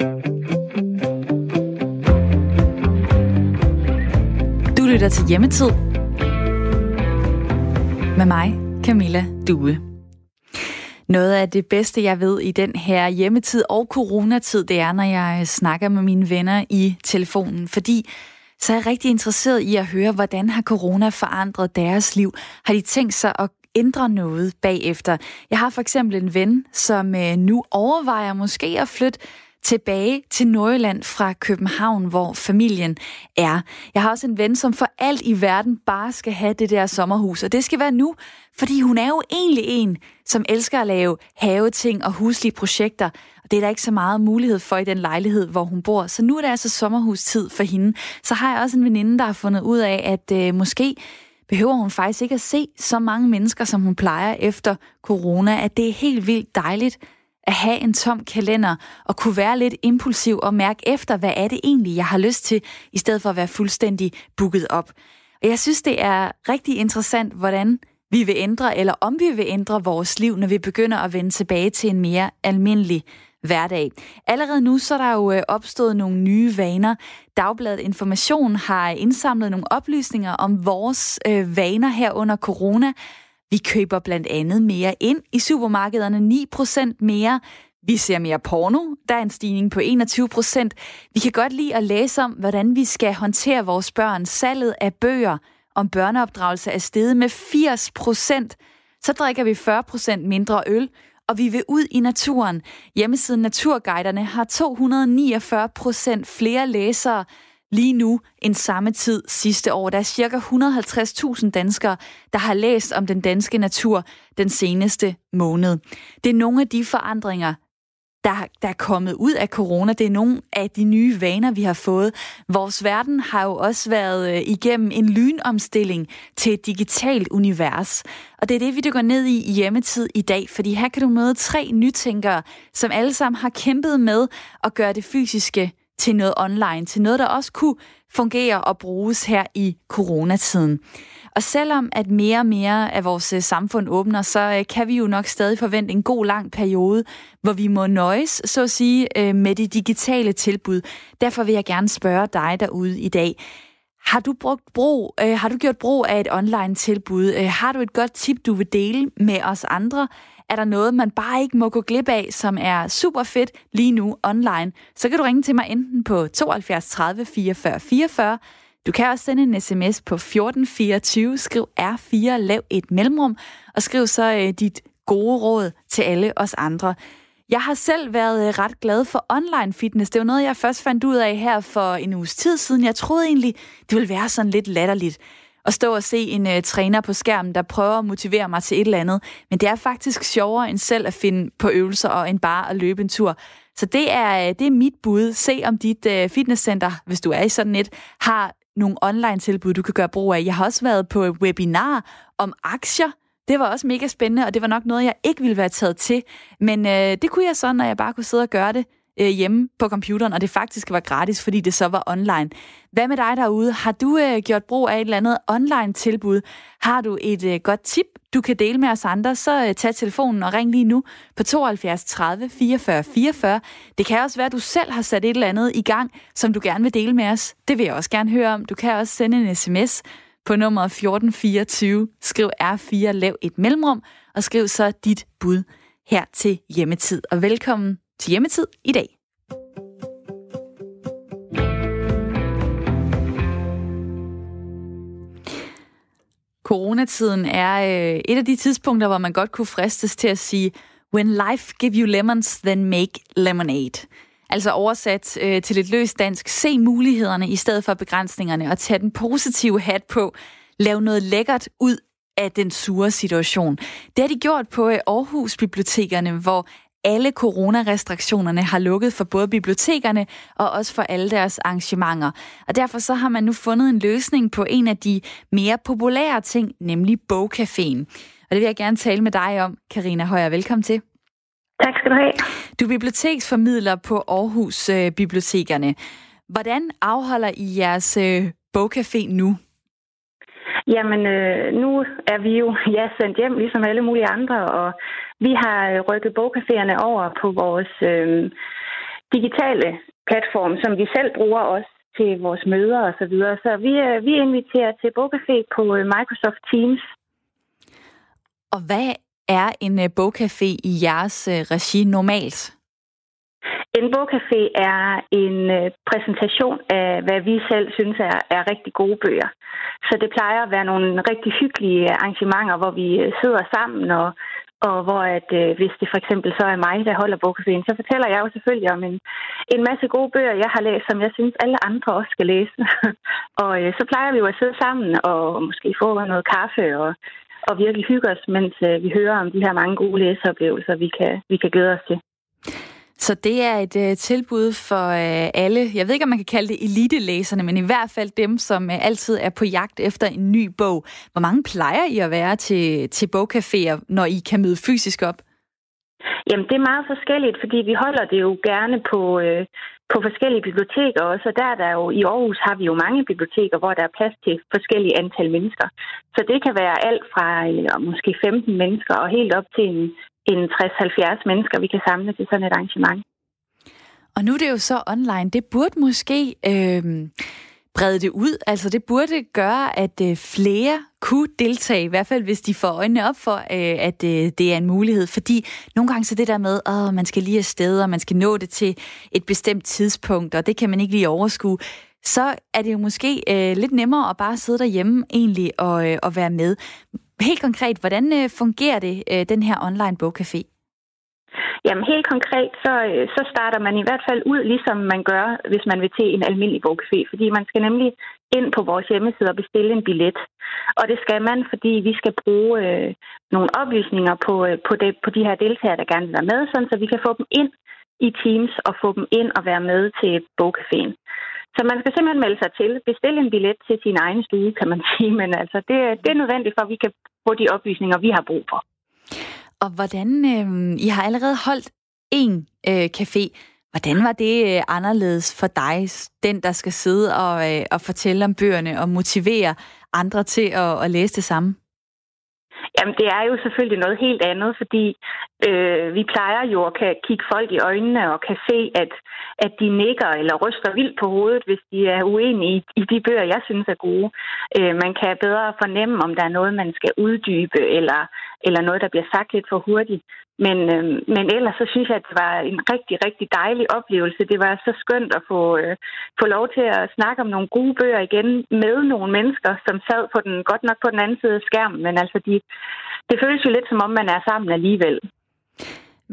Du lytter til Hjemmetid med mig, Camilla Due. Noget af det bedste, jeg ved i den her hjemmetid og coronatid, det er, når jeg snakker med mine venner i telefonen, fordi så er jeg rigtig interesseret i at høre, hvordan har corona forandret deres liv? Har de tænkt sig at ændre noget bagefter? Jeg har for eksempel en ven, som øh, nu overvejer måske at flytte tilbage til Nordjylland fra København, hvor familien er. Jeg har også en ven, som for alt i verden bare skal have det der sommerhus, og det skal være nu, fordi hun er jo egentlig en, som elsker at lave haveting og huslige projekter, og det er der ikke så meget mulighed for i den lejlighed, hvor hun bor. Så nu er det altså sommerhustid for hende. Så har jeg også en veninde, der har fundet ud af, at øh, måske behøver hun faktisk ikke at se så mange mennesker, som hun plejer efter corona, at det er helt vildt dejligt at have en tom kalender og kunne være lidt impulsiv og mærke efter, hvad er det egentlig, jeg har lyst til, i stedet for at være fuldstændig booket op. Og jeg synes, det er rigtig interessant, hvordan vi vil ændre, eller om vi vil ændre vores liv, når vi begynder at vende tilbage til en mere almindelig hverdag. Allerede nu så er der jo øh, opstået nogle nye vaner. Dagbladet Information har indsamlet nogle oplysninger om vores øh, vaner her under corona. Vi køber blandt andet mere ind i supermarkederne, 9% mere. Vi ser mere porno, der er en stigning på 21%. Vi kan godt lide at læse om, hvordan vi skal håndtere vores børn. Salget af bøger om børneopdragelse er steget med 80%. Så drikker vi 40% mindre øl, og vi vil ud i naturen. Hjemmesiden Naturguiderne har 249 procent flere læsere lige nu end samme tid sidste år. Der er cirka 150.000 danskere, der har læst om den danske natur den seneste måned. Det er nogle af de forandringer, der, der er kommet ud af corona. Det er nogle af de nye vaner, vi har fået. Vores verden har jo også været øh, igennem en lynomstilling til et digitalt univers. Og det er det, vi går ned i i hjemmetid i dag, fordi her kan du møde tre nytænkere, som alle sammen har kæmpet med at gøre det fysiske til noget online, til noget, der også kunne fungere og bruges her i coronatiden. Og selvom at mere og mere af vores øh, samfund åbner, så øh, kan vi jo nok stadig forvente en god lang periode, hvor vi må nøjes, så at sige, øh, med de digitale tilbud. Derfor vil jeg gerne spørge dig derude i dag. Har du, brugt brug, har du gjort brug af et online tilbud? Har du et godt tip, du vil dele med os andre? Er der noget, man bare ikke må gå glip af, som er super fedt lige nu online, så kan du ringe til mig enten på 72 30 44 44, du kan også sende en sms på 1424, skriv R4, lav et mellemrum, og skriv så øh, dit gode råd til alle os andre. Jeg har selv været øh, ret glad for online fitness. Det var noget, jeg først fandt ud af her for en uges tid siden. Jeg troede egentlig, det ville være sådan lidt latterligt at stå og se en øh, træner på skærmen, der prøver at motivere mig til et eller andet. Men det er faktisk sjovere end selv at finde på øvelser og end bare at løbe en tur. Så det er, øh, det er mit bud. Se om dit øh, fitnesscenter, hvis du er i sådan et, har nogle online-tilbud, du kan gøre brug af. Jeg har også været på et webinar om aktier. Det var også mega spændende, og det var nok noget, jeg ikke ville være taget til. Men øh, det kunne jeg så, når jeg bare kunne sidde og gøre det øh, hjemme på computeren, og det faktisk var gratis, fordi det så var online. Hvad med dig derude? Har du øh, gjort brug af et eller andet online-tilbud? Har du et øh, godt tip, du kan dele med os andre, så øh, tag telefonen og ring lige nu på 72 30 44 44. Det kan også være, at du selv har sat et eller andet i gang, som du gerne vil dele med os. Det vil jeg også gerne høre om. Du kan også sende en sms på nummer 1424. Skriv R4, lav et mellemrum, og skriv så dit bud her til hjemmetid. Og velkommen til hjemmetid i dag. Coronatiden er øh, et af de tidspunkter, hvor man godt kunne fristes til at sige, when life give you lemons, then make lemonade. Altså oversat øh, til et løst dansk, se mulighederne i stedet for begrænsningerne og tag den positive hat på. Lav noget lækkert ud af den sure situation. Det har de gjort på øh, Aarhus Bibliotekerne, hvor alle coronarestriktionerne har lukket for både bibliotekerne og også for alle deres arrangementer. Og derfor så har man nu fundet en løsning på en af de mere populære ting, nemlig bogcaféen. Og det vil jeg gerne tale med dig om, Karina Højer. Velkommen til. Tak skal du have. Du er biblioteksformidler på Aarhus øh, Bibliotekerne. Hvordan afholder I jeres øh, bogcafé nu? Jamen, øh, nu er vi jo ja, sendt hjem, ligesom alle mulige andre, og vi har rykket bogcaféerne over på vores øh, digitale platform, som vi selv bruger også til vores møder og så videre. Så vi, øh, vi inviterer til bogcafé på øh, Microsoft Teams. Og hvad er en øh, bogcafé i jeres regi normalt? En bogcafé er en præsentation af, hvad vi selv synes er, er rigtig gode bøger. Så det plejer at være nogle rigtig hyggelige arrangementer, hvor vi sidder sammen og og hvor at øh, hvis det for eksempel så er mig, der holder bogcaféen, så fortæller jeg jo selvfølgelig om en, en masse gode bøger, jeg har læst, som jeg synes, alle andre også skal læse. og øh, så plejer vi jo at sidde sammen og måske få noget kaffe og, og virkelig hygge os, mens øh, vi hører om de her mange gode læseoplevelser, vi kan, vi kan glæde os til. Så det er et øh, tilbud for øh, alle, jeg ved ikke, om man kan kalde det elitelæserne, men i hvert fald dem, som øh, altid er på jagt efter en ny bog. Hvor mange plejer I at være til, til bogcaféer, når I kan møde fysisk op? Jamen, det er meget forskelligt, fordi vi holder det jo gerne på, øh, på forskellige biblioteker også, og der er der jo, i Aarhus har vi jo mange biblioteker, hvor der er plads til forskellige antal mennesker. Så det kan være alt fra øh, måske 15 mennesker og helt op til en, en 60-70 mennesker, vi kan samle til sådan et arrangement. Og nu er det jo så online. Det burde måske øh, brede det ud. Altså det burde gøre, at øh, flere kunne deltage, i hvert fald hvis de får øjnene op for, øh, at øh, det er en mulighed. Fordi nogle gange så det der med, at man skal lige afsted, og man skal nå det til et bestemt tidspunkt, og det kan man ikke lige overskue så er det jo måske øh, lidt nemmere at bare sidde derhjemme egentlig og, øh, og være med. Helt konkret, hvordan øh, fungerer det, øh, den her online bogcafé? Jamen helt konkret, så, øh, så starter man i hvert fald ud, ligesom man gør, hvis man vil til en almindelig bogcafé. Fordi man skal nemlig ind på vores hjemmeside og bestille en billet. Og det skal man, fordi vi skal bruge øh, nogle oplysninger på, øh, på, det, på de her deltagere, der gerne vil være med, sådan, så vi kan få dem ind i Teams og få dem ind og være med til bogcaféen. Så man skal simpelthen melde sig til, bestille en billet til sin egen stue, kan man sige, men altså det, det er nødvendigt for, at vi kan få de oplysninger, vi har brug for. Og hvordan, øh, I har allerede holdt en øh, café. Hvordan var det øh, anderledes for dig, den der skal sidde og, øh, og fortælle om bøgerne og motivere andre til at, at læse det samme? Jamen, det er jo selvfølgelig noget helt andet, fordi øh, vi plejer jo at kan kigge folk i øjnene og kan se, at, at de nikker eller ryster vildt på hovedet, hvis de er uenige i, i de bøger, jeg synes er gode. Øh, man kan bedre fornemme, om der er noget, man skal uddybe, eller, eller noget, der bliver sagt lidt for hurtigt. Men, øh, men ellers så synes jeg, at det var en rigtig, rigtig dejlig oplevelse. Det var så skønt at få, øh, få lov til at snakke om nogle gode bøger igen med nogle mennesker, som sad på den, godt nok på den anden side af skærmen. Men altså, de, det føles jo lidt som om, man er sammen alligevel.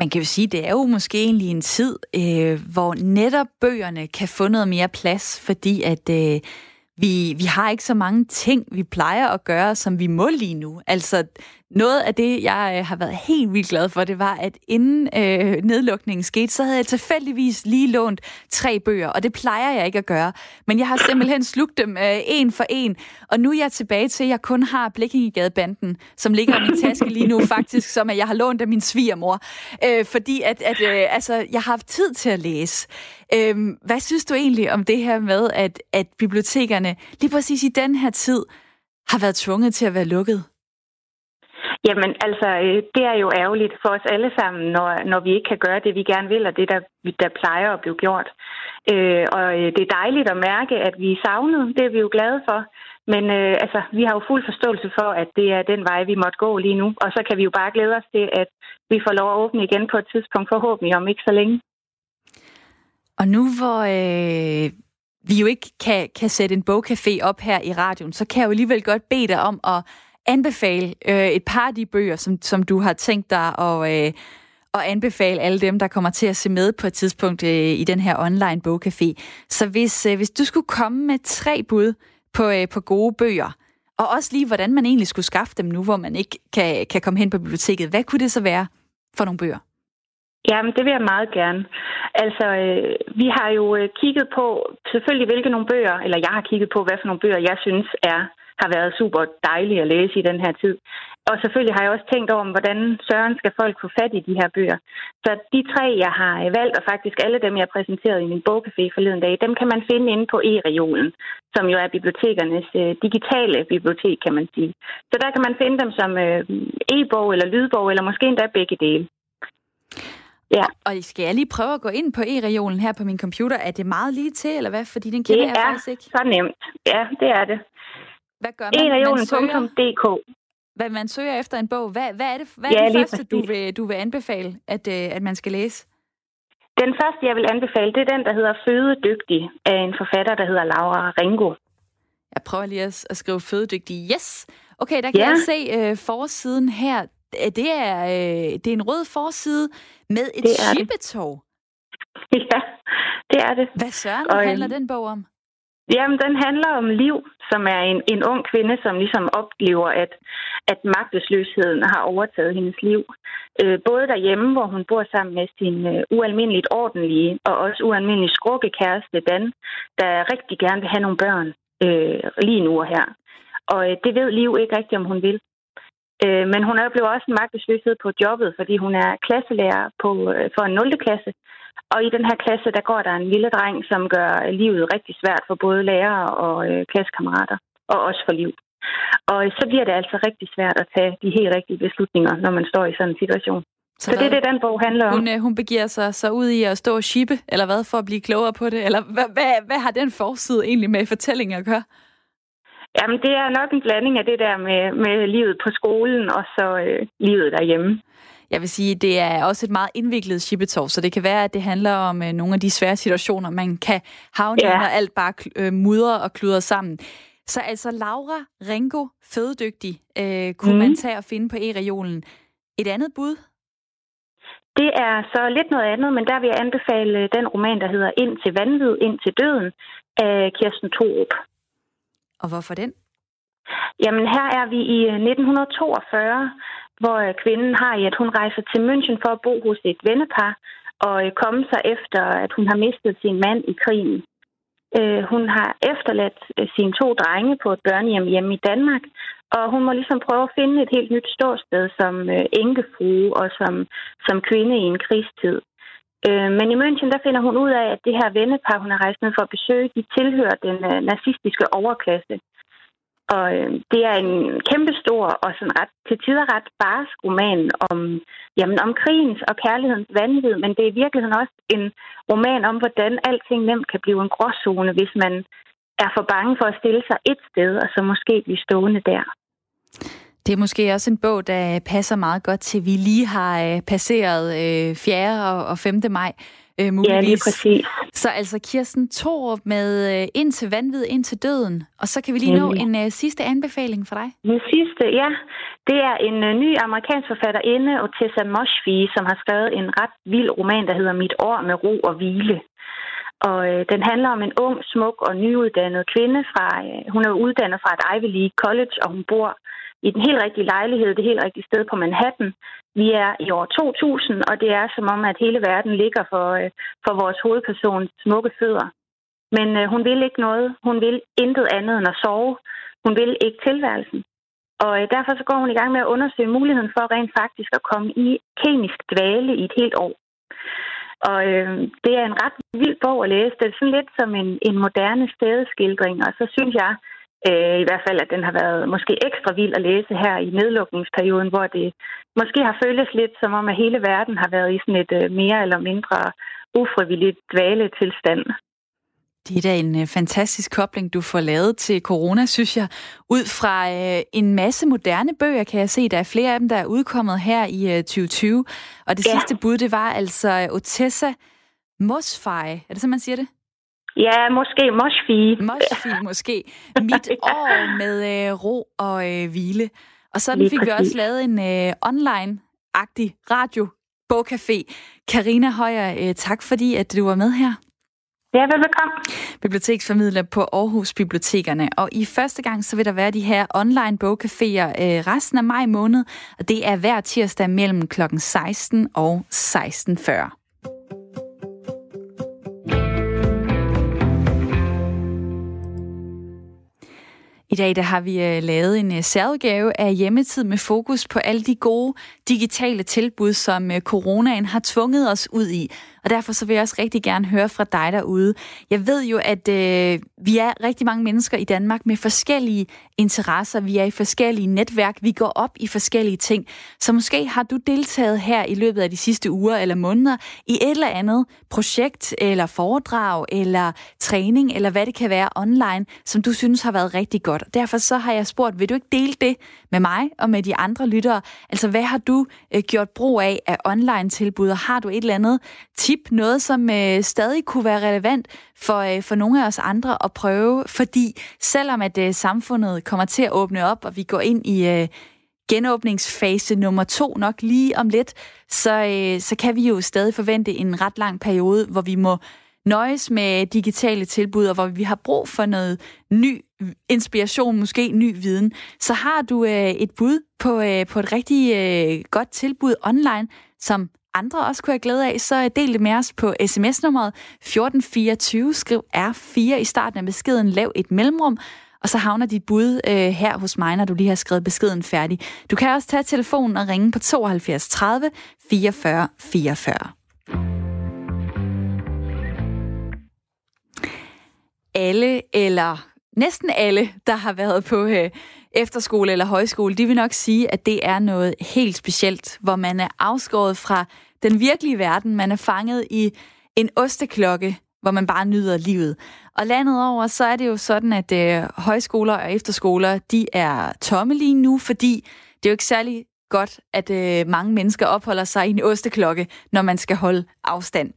Man kan jo sige, at det er jo måske egentlig en tid, øh, hvor netop bøgerne kan få noget mere plads, fordi at øh, vi, vi har ikke så mange ting, vi plejer at gøre, som vi må lige nu. Altså, noget af det, jeg øh, har været helt vildt glad for, det var, at inden øh, nedlukningen skete, så havde jeg tilfældigvis lige lånt tre bøger, og det plejer jeg ikke at gøre. Men jeg har simpelthen slugt dem øh, en for en, og nu er jeg tilbage til, at jeg kun har Blikkingegadebanden, som ligger i min taske lige nu, faktisk, som at jeg har lånt af min svigermor. Øh, fordi at, at øh, altså, jeg har haft tid til at læse. Øh, hvad synes du egentlig om det her med, at, at bibliotekerne lige præcis i den her tid har været tvunget til at være lukket? Jamen, altså, øh, det er jo ærgerligt for os alle sammen, når, når vi ikke kan gøre det, vi gerne vil, og det, der, der plejer at blive gjort. Øh, og øh, det er dejligt at mærke, at vi er savnet. Det er vi jo glade for. Men øh, altså, vi har jo fuld forståelse for, at det er den vej, vi måtte gå lige nu. Og så kan vi jo bare glæde os til, at vi får lov at åbne igen på et tidspunkt, forhåbentlig om ikke så længe. Og nu hvor øh, vi jo ikke kan, kan sætte en bogcafé op her i radioen, så kan jeg jo alligevel godt bede dig om at anbefale øh, et par af de bøger, som, som du har tænkt dig at, øh, at anbefale alle dem, der kommer til at se med på et tidspunkt øh, i den her online bogcafé. Så hvis, øh, hvis du skulle komme med tre bud på, øh, på gode bøger, og også lige, hvordan man egentlig skulle skaffe dem nu, hvor man ikke kan, kan komme hen på biblioteket, hvad kunne det så være for nogle bøger? Jamen, det vil jeg meget gerne. Altså, øh, vi har jo øh, kigget på selvfølgelig, hvilke nogle bøger, eller jeg har kigget på, hvad for nogle bøger, jeg synes er har været super dejlige at læse i den her tid. Og selvfølgelig har jeg også tænkt over, hvordan søren skal folk få fat i de her bøger. Så de tre, jeg har valgt, og faktisk alle dem, jeg præsenterede i min bogcafé forleden dag, dem kan man finde inde på e-regionen, som jo er bibliotekernes øh, digitale bibliotek, kan man sige. Så der kan man finde dem som øh, e-bog eller lydbog, eller måske endda begge dele. Ja. Og skal jeg lige prøve at gå ind på e-regionen her på min computer? Er det meget lige til, eller hvad? Fordi den kender det jeg faktisk ikke. så nemt. Ja, det er det. Hvad gør man? E-regionen.dk hvad man søger efter en bog. Hvad, hvad er det, hvad Ja, er det første, du vil, du vil anbefale, at, øh, at man skal læse? Den første, jeg vil anbefale, det er den, der hedder Fødedygtig, af en forfatter, der hedder Laura Ringo. Jeg prøver lige at, at skrive fødedygtig. Yes! Okay, der kan Ja. jeg se øh, forsiden her. Øh, Det er, øh, det er en rød forside med et shippetog. Ja, det er det. Hvad søren Og, øhm, handler den bog om? Jamen, den handler om Liv, som er en, en ung kvinde, som ligesom oplever, at, at magtesløsheden har overtaget hendes liv. Øh, både derhjemme, hvor hun bor sammen med sin øh, ualmindeligt ordentlige og også ualmindeligt skrukke kæreste Dan, der rigtig gerne vil have nogle børn øh, lige nu og her. Og øh, det ved Liv ikke rigtigt, om hun vil. Øh, men hun oplever også en magtesløshed på jobbet, fordi hun er klasselærer på, øh, for en 0. klasse. Og i den her klasse, der går der en lille dreng, som gør livet rigtig svært for både lærere og øh, klassekammerater, og også for liv. Og øh, så bliver det altså rigtig svært at tage de helt rigtige beslutninger, når man står i sådan en situation. Så, så det er det, den bog handler om. Hun, øh, hun begiver sig så ud i at stå og shippe, eller hvad, for at blive klogere på det? Eller hvad, hvad, hvad har den forside egentlig med fortællinger at gøre? Jamen, det er nok en blanding af det der med, med livet på skolen, og så øh, livet derhjemme. Jeg vil sige, det er også et meget indviklet shippetov, så det kan være, at det handler om øh, nogle af de svære situationer, man kan havne Ja. når alt bare øh, mudrer og kluder sammen. Så altså Laura Ringo, fødedygtig, øh, kunne mm. Mhm. man tage og finde på e-regionen. Et andet bud? Det er så lidt noget andet, men der vil jeg anbefale den roman, der hedder Ind til vanvid, ind til døden, af Kirsten Thorup. Og hvorfor den? Jamen, her er vi i øh, 1942, hvor øh, kvinden har i, at hun rejser til München for at bo hos et vennepar og øh, komme sig efter, at hun har mistet sin mand i krigen. Øh, hun har efterladt sine to drenge på et børnehjem hjemme i Danmark, og hun må ligesom prøve at finde et helt nyt ståsted som enkefrue og som, som kvinde i en krigstid. Men i München, der finder hun ud af, at det her vennepar, hun har rejst ned for at besøge, de tilhører den nazistiske overklasse. Og øh, det er en kæmpestor og sådan ret, til tider ret barsk roman om, jamen, om krigens og kærlighedens vanvid, men det er i virkeligheden også en roman om, hvordan alting nemt kan blive en gråzone, hvis man er for bange for at stille sig et sted, og så måske blive stående der. Det er måske også en bog, der passer meget godt til, at vi lige har øh, passeret øh, 4. og 5. maj. Øh, Ja, muligvis. lige præcis. Så altså Kirsten Thorup med øh, Ind til vanvid, ind til døden. Og så kan vi lige nå en øh, sidste anbefaling for dig. Den sidste, ja, det er en uh, ny amerikansk forfatterinde, Otessa Moshfi, som har skrevet en ret vild roman, der hedder Mit år med ro og hvile. Og øh, den handler om en ung, smuk og nyuddannet kvinde fra, øh, hun er uddannet fra et Ivy League College, og hun bor i den helt rigtige lejlighed, det helt rigtige sted på Manhattan. Vi er i år 2000, og det er som om, at hele verden ligger for, øh, for vores hovedpersons smukke fødder. Men øh, hun vil ikke noget. Hun vil intet andet end at sove. Hun vil ikke tilværelsen. Og øh, derfor så går hun i gang med at undersøge muligheden for rent faktisk at komme i kemisk dvale i et helt år. Og øh, det er en ret vild bog at læse. Det er sådan lidt som en, en moderne stedeskildring, og så synes jeg øh, i hvert fald, at den har været måske ekstra vild at læse her i nedlukningsperioden, hvor det måske har føltes lidt som om, at hele verden har været i sådan et øh, mere eller mindre ufrivilligt dvale tilstand. Det er da en øh, fantastisk kobling, du får lavet til corona, synes jeg. Ud fra øh, en masse moderne bøger, kan jeg se, der er flere af dem, der er udkommet her i øh, 2020. Og det Ja. sidste bud, det var altså øh, Otessa Mosfej. Er det sådan, man siger det? Ja, måske Moshfi. Mosfi måske. Mit år med øh, ro og øh, hvile. Og sådan Lige fik vi præcis. også lavet en øh, online-agtig radio bogcafé. Karina Højer, øh, tak fordi at du var med her. Ja, velbekomme. biblioteksformidler på Aarhus Bibliotekerne. Og i første gang, så vil der være de her online bogcaféer øh, resten af maj måned, og det er hver tirsdag mellem kl. 16 og 16.40. I dag der har vi øh, lavet en øh, særudgave af hjemmetid med fokus på alle de gode digitale tilbud, som øh, coronaen har tvunget os ud i. Og derfor så vil jeg også rigtig gerne høre fra dig derude. Jeg ved jo, at øh, vi er rigtig mange mennesker i Danmark med forskellige interesser. Vi er i forskellige netværk. Vi går op i forskellige ting. Så måske har du deltaget her i løbet af de sidste uger eller måneder i et eller andet projekt eller foredrag eller træning eller hvad det kan være online, som du synes har været rigtig godt. Derfor så har jeg spurgt, vil du ikke dele det med mig og med de andre lyttere? Altså, hvad har du øh, gjort brug af af online-tilbud, og har du et eller andet tip, noget som øh, stadig kunne være relevant for, øh, for nogle af os andre at prøve? Fordi selvom at øh, samfundet kommer til at åbne op, og vi går ind i... Øh, genåbningsfase nummer to nok lige om lidt, så, øh, så kan vi jo stadig forvente en ret lang periode, hvor vi må nøjes med digitale tilbud, og hvor vi har brug for noget ny inspiration, måske ny viden, så har du øh, et bud på, øh, på et rigtig øh, godt tilbud online, som andre også kunne have glæde af, så øh, del det med os på sms-nummeret 1424. Skriv R4 i starten af beskeden, lav et mellemrum, og så havner dit bud øh, her hos mig, når du lige har skrevet beskeden færdig. Du kan også tage telefonen og ringe på 72 30 44 44. alle, eller næsten alle, der har været på øh, efterskole eller højskole, de vil nok sige, at det er noget helt specielt, hvor man er afskåret fra den virkelige verden. Man er fanget i en osteklokke, hvor man bare nyder livet. Og landet over, så er det jo sådan, at øh, højskoler og efterskoler, de er tomme lige nu, fordi det er jo ikke særlig godt, at øh, mange mennesker opholder sig i en osteklokke, når man skal holde afstand.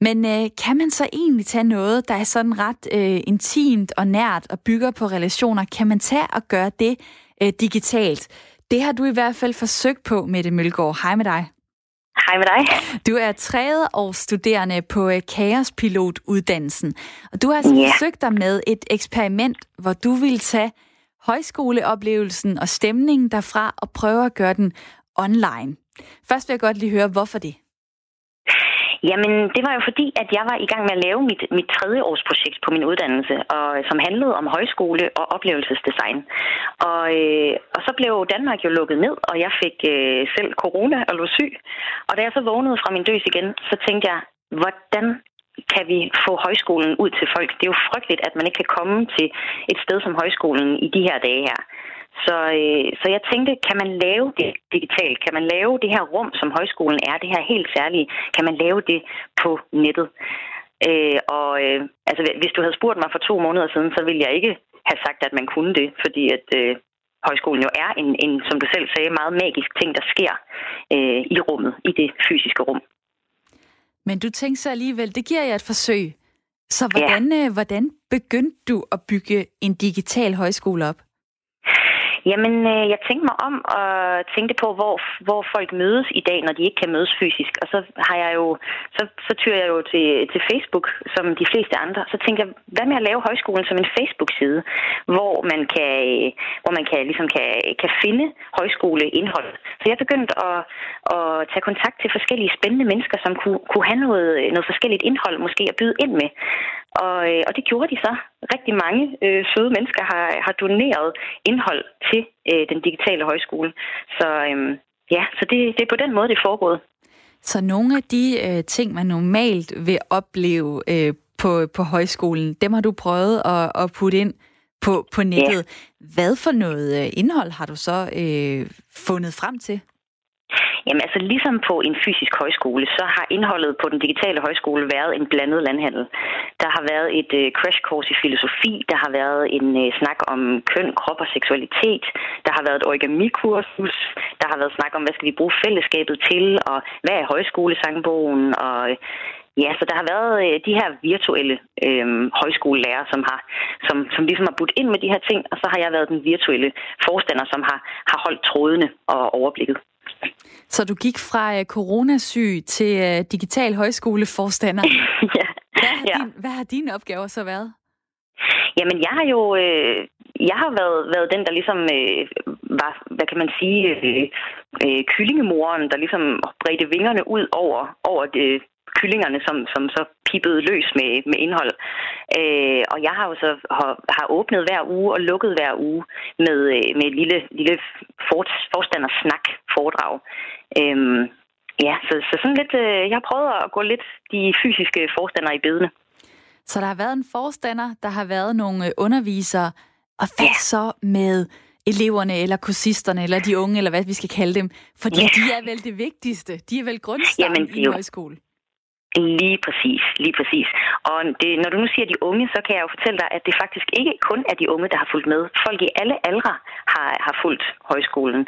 Men øh, kan man så egentlig tage noget, der er sådan ret øh, intimt og nært og bygger på relationer? Kan man tage og gøre det øh, digitalt? Det har du i hvert fald forsøgt på, Mette Mølgaard. Hej med dig. Hej med dig. Du er tredje års studerende på øh, Kaospilotuddannelsen. Og du har altså yeah. forsøgt dig med et eksperiment, hvor du vil tage højskoleoplevelsen og stemningen derfra og prøve at gøre den online. Først vil jeg godt lige høre, hvorfor det? Jamen, det var jo fordi, at jeg var i gang med at lave mit, mit tredje års projekt på min uddannelse, og, øh, som handlede om højskole og oplevelsesdesign. Og, øh, og så blev Danmark jo lukket ned, og jeg fik øh, selv corona og lå syg. Og da jeg så vågnede fra min døs igen, så tænkte jeg, hvordan kan vi få højskolen ud til folk? Det er jo frygteligt, at man ikke kan komme til et sted som højskolen i de her dage her. Så, øh, så jeg tænkte, kan man lave det digitalt? Kan man lave det her rum, som højskolen er, det her helt særlige, kan man lave det på nettet? Øh, og øh, altså, hvis du havde spurgt mig for to måneder siden, så ville jeg ikke have sagt, at man kunne det, fordi at øh, højskolen jo er en, en, som du selv sagde, meget magisk ting, der sker øh, i rummet, i det fysiske rum. Men du tænkte så alligevel, det giver jeg et forsøg. Så hvordan, ja. øh, hvordan begyndte du at bygge en digital højskole op? Jamen, øh, jeg tænkte mig om og tænkte på, hvor, hvor folk mødes i dag, når de ikke kan mødes fysisk. Og så har jeg jo, så, så tyrer jeg jo til, til Facebook, som de fleste andre. Så tænkte jeg, hvad med at lave højskolen som en Facebook-side, hvor man kan, øh, hvor man kan, ligesom kan, kan finde højskoleindhold. Så jeg begyndte at, at tage kontakt til forskellige spændende mennesker, som kunne, kunne have noget, noget forskelligt indhold måske at byde ind med. Og, øh, og det gjorde de så. Rigtig mange øh, søde mennesker har, har doneret indhold til øh, den digitale højskole. Så øh, ja, så det, det er på den måde, det er foregået. Så nogle af de øh, ting, man normalt vil opleve øh, på, på højskolen, dem har du prøvet at, at putte ind på, på nettet. Ja. Hvad for noget øh, indhold har du så øh, fundet frem til? Jamen altså ligesom på en fysisk højskole, så har indholdet på den digitale højskole været en blandet landhandel. Der har været et øh, crash course i filosofi, der har været en øh, snak om køn, krop og seksualitet, der har været et origami-kursus, der har været snak om, hvad skal vi bruge fællesskabet til, og hvad er højskolesangbogen, og øh, Ja, så der har været øh, de her virtuelle øh, højskolelærer, som har som, som ligesom har budt ind med de her ting, og så har jeg været den virtuelle forstander, som har, har holdt trådene og overblikket. Så du gik fra uh, coronasyg til uh, digital højskoleforstander. ja. Hvad har, ja. Din, hvad har dine opgaver så været? Jamen, jeg har jo øh, jeg har været, været den, der ligesom øh, var, hvad kan man sige, øh, øh, kyllingemoren, der ligesom bredte vingerne ud over, over det, kyllingerne, som, som så pippede løs med, med indhold. Øh, og jeg har jo så har, har åbnet hver uge og lukket hver uge med, øh, med et lille, lille for, forstandersnak foredrag. Øh, ja, så, så sådan lidt, øh, jeg har prøvet at gå lidt de fysiske forstandere i bedene. Så der har været en forstander, der har været nogle øh, undervisere, og hvad ja. så med eleverne eller kursisterne, eller de unge, eller hvad vi skal kalde dem? Fordi ja. de er vel det vigtigste. De er vel grundstammen i en højskole. Lige præcis, lige præcis. Og det, når du nu siger de unge, så kan jeg jo fortælle dig, at det faktisk ikke kun er de unge, der har fulgt med. Folk i alle aldre har, har fulgt højskolen.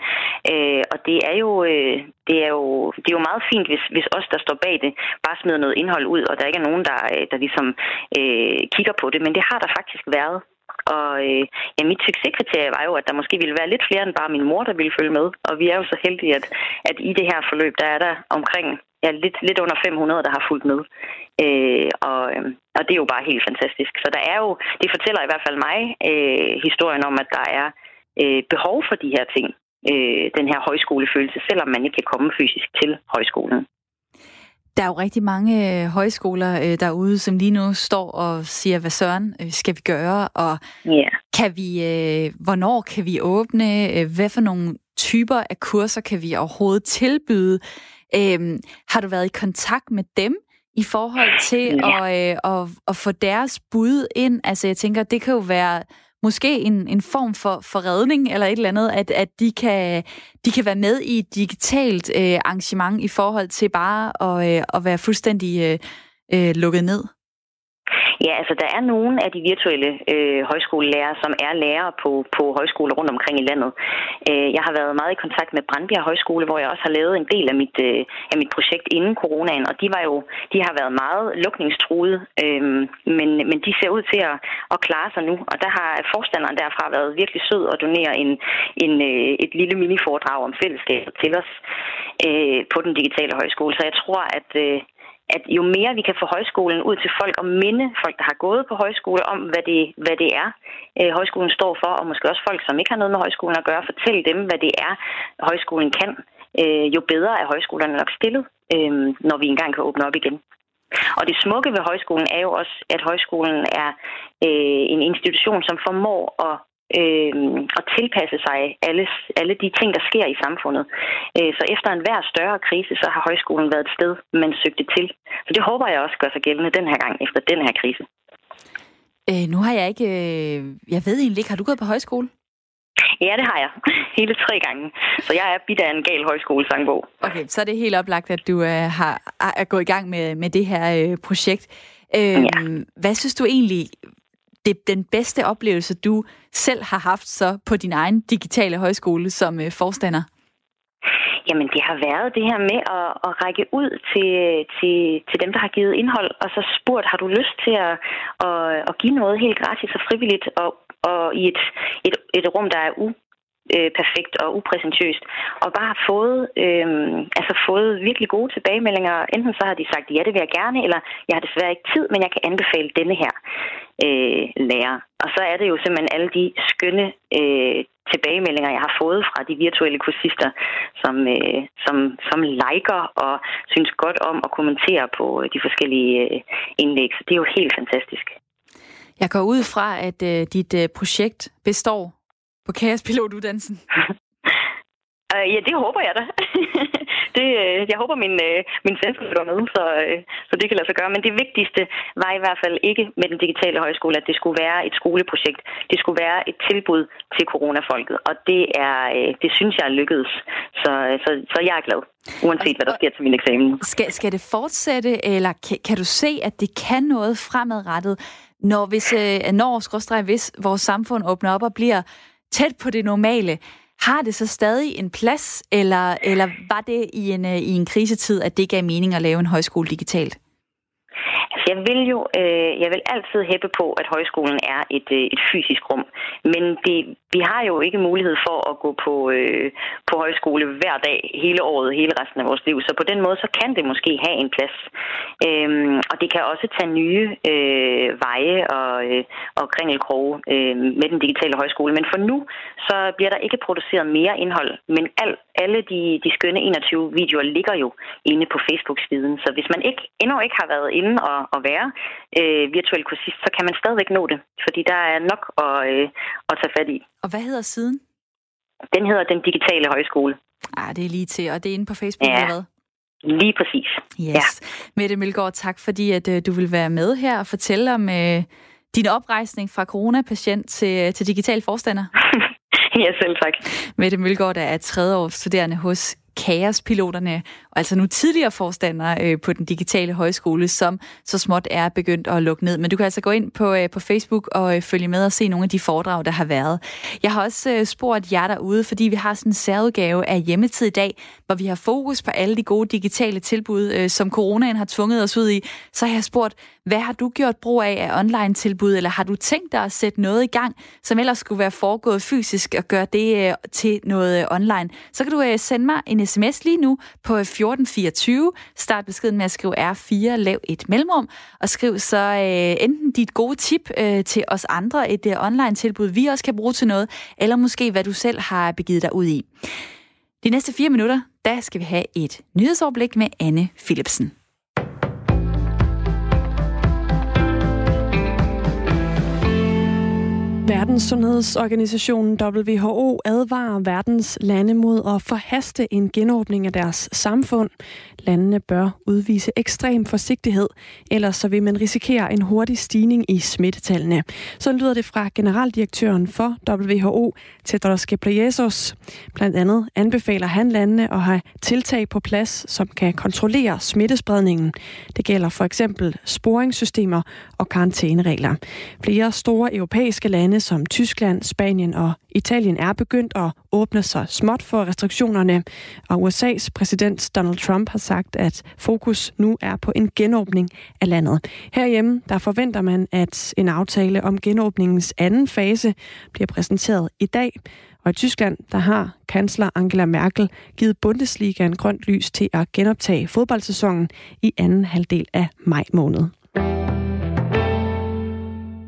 Øh, og det er, jo, øh, det, er jo, det er jo meget fint, hvis, hvis os, der står bag det, bare smider noget indhold ud, og der ikke er nogen, der, øh, der ligesom øh, kigger på det. Men det har der faktisk været. Og øh, ja, mit succeskriterie var jo, at der måske ville være lidt flere end bare min mor, der ville følge med. Og vi er jo så heldige, at, at i det her forløb, der er der omkring ja, lidt, lidt under 500, der har fulgt med. Øh, og, øh, og det er jo bare helt fantastisk. Så der er jo, det fortæller i hvert fald mig øh, historien om, at der er øh, behov for de her ting. Øh, den her højskolefølelse, selvom man ikke kan komme fysisk til højskolen. Der er jo rigtig mange øh, højskoler øh, derude, som lige nu står og siger, hvad søren øh, skal vi gøre, og yeah. kan vi, øh, hvornår kan vi åbne, øh, hvad for nogle typer af kurser kan vi overhovedet tilbyde. Øh, har du været i kontakt med dem i forhold til yeah. at, øh, at, at få deres bud ind? Altså jeg tænker, det kan jo være måske en, en form for, for redning eller et eller andet, at, at de, kan, de kan være med i et digitalt øh, arrangement i forhold til bare at, øh, at være fuldstændig øh, øh, lukket ned? Ja, altså der er nogle af de virtuelle øh, højskolelærer, som er lærere på, på højskoler rundt omkring i landet. Øh, jeg har været meget i kontakt med Brandbjerg Højskole, hvor jeg også har lavet en del af mit, øh, af mit projekt inden coronaen, og de var jo, de har været meget lukningstruede, øh, men, men de ser ud til at, at klare sig nu, og der har forstanderen derfra været virkelig sød og donere en, en, øh, et lille mini-foredrag om fællesskabet til os øh, på den digitale højskole. Så jeg tror, at øh, at jo mere vi kan få højskolen ud til folk og minde folk, der har gået på højskole, om hvad det, hvad det er, øh, højskolen står for, og måske også folk, som ikke har noget med højskolen at gøre, fortælle dem, hvad det er, højskolen kan, øh, jo bedre er højskolerne nok stillet, øh, når vi engang kan åbne op igen. Og det smukke ved højskolen er jo også, at højskolen er øh, en institution, som formår at øh, at tilpasse sig alle, alle de ting, der sker i samfundet. Øh, så efter en hver større krise, så har højskolen været et sted, man søgte til. Så det håber jeg også gør sig gældende den her gang, efter den her krise. Øh, nu har jeg ikke... Øh, jeg ved egentlig ikke, har du gået på højskole? Ja, det har jeg. Hele tre gange. Så jeg er bidt af en gal højskolesangbog. Okay, så er det helt oplagt, at du øh, har, er gået i gang med, med det her øh, projekt. Øh, ja. Hvad synes du egentlig, det den bedste oplevelse, du selv har haft så på din egen digitale højskole som øh, forstander? Jamen, det har været det her med at, at række ud til, til, til dem, der har givet indhold, og så spurgt, har du lyst til at, at, at give noget helt gratis og frivilligt, og, og i et, et, et rum, der er u, øh, perfekt og upræsentøst, og bare fået, øh, altså fået virkelig gode tilbagemeldinger. Enten så har de sagt, ja, det vil jeg gerne, eller jeg har desværre ikke tid, men jeg kan anbefale denne her øh, lærer. Og så er det jo simpelthen alle de skønne øh, tilbagemeldinger, jeg har fået fra de virtuelle kursister, som, øh, som, som liker og synes godt om at kommentere på øh, de forskellige øh, indlæg. Så det er jo helt fantastisk. Jeg går ud fra, at øh, dit øh, projekt består på kaospilotuddannelsen. Uh, ja, det håber jeg da. det, uh, jeg håber, min, uh, min svenske lytter med, så, uh, så det kan lade sig gøre. Men det vigtigste var i hvert fald ikke med den digitale højskole, at det skulle være et skoleprojekt. Det skulle være et tilbud til coronafolket, og det, er, uh, det synes jeg er lykkedes. Så, så, så jeg er glad, uanset hvad der sker til min eksamen. Skal, skal det fortsætte, eller kan, kan du se, at det kan noget fremadrettet, når, hvis, uh, når hvis vores samfund åbner op og bliver tæt på det normale, har det så stadig en plads, eller, eller var det i en, øh, i en krisetid, at det gav mening at lave en højskole digitalt? Altså, jeg vil jo øh, jeg vil altid hæppe på, at højskolen er et, øh, et fysisk rum. Men det, vi har jo ikke mulighed for at gå på, øh, på højskole hver dag, hele året, hele resten af vores liv. Så på den måde, så kan det måske have en plads. Øhm, og det kan også tage nye øh, veje og, øh, og kringelkroge øh, med den digitale højskole. Men for nu, så bliver der ikke produceret mere indhold. Men al, alle de, de skønne 21 videoer ligger jo inde på Facebook-siden. Så hvis man ikke endnu ikke har været inde og, og være øh, virtuel kursist, så kan man stadigvæk nå det. Fordi der er nok at, øh, at tage fat i. Og hvad hedder siden? Den hedder Den Digitale Højskole. Ah, det er lige til, og det er inde på Facebook, ja. eller hvad? Lige præcis. Yes. Ja. Mette Mølgaard, tak fordi at, uh, du vil være med her og fortælle om uh, din oprejsning fra coronapatient til, til digital forstander. ja, selv tak. Mette Mølgaard, der er tredje års studerende hos kaospiloterne, altså nu tidligere forstandere øh, på den digitale højskole, som så småt er begyndt at lukke ned. Men du kan altså gå ind på, øh, på Facebook og øh, følge med og se nogle af de foredrag, der har været. Jeg har også øh, spurgt jer derude, fordi vi har sådan en særudgave af hjemmetid i dag, hvor vi har fokus på alle de gode digitale tilbud, øh, som coronaen har tvunget os ud i. Så har jeg spurgt, hvad har du gjort brug af af online-tilbud, eller har du tænkt dig at sætte noget i gang, som ellers skulle være foregået fysisk, og gøre det øh, til noget øh, online? Så kan du øh, sende mig en sms lige nu på 1424. Start beskeden med at skrive R4, lav et mellemrum, og skriv så øh, enten dit gode tip øh, til os andre, et øh, online-tilbud, vi også kan bruge til noget, eller måske hvad du selv har begivet dig ud i. De næste fire minutter, der skal vi have et nyhedsoverblik med Anne Philipsen. Verdenssundhedsorganisationen WHO advarer verdens lande mod at forhaste en genåbning af deres samfund. Landene bør udvise ekstrem forsigtighed, ellers så vil man risikere en hurtig stigning i smittetallene. Så lyder det fra generaldirektøren for WHO, Tedros Ghebreyesus. Blandt andet anbefaler han landene at have tiltag på plads, som kan kontrollere smittespredningen. Det gælder for eksempel sporingssystemer og karantæneregler. Flere store europæiske lande som Tyskland, Spanien og Italien er begyndt at åbne sig småt for restriktionerne, og USA's præsident Donald Trump har sagt, at fokus nu er på en genåbning af landet. Herhjemme der forventer man, at en aftale om genåbningens anden fase bliver præsenteret i dag, og i Tyskland, der har kansler Angela Merkel givet Bundesligaen grønt lys til at genoptage fodboldsæsonen i anden halvdel af maj måned.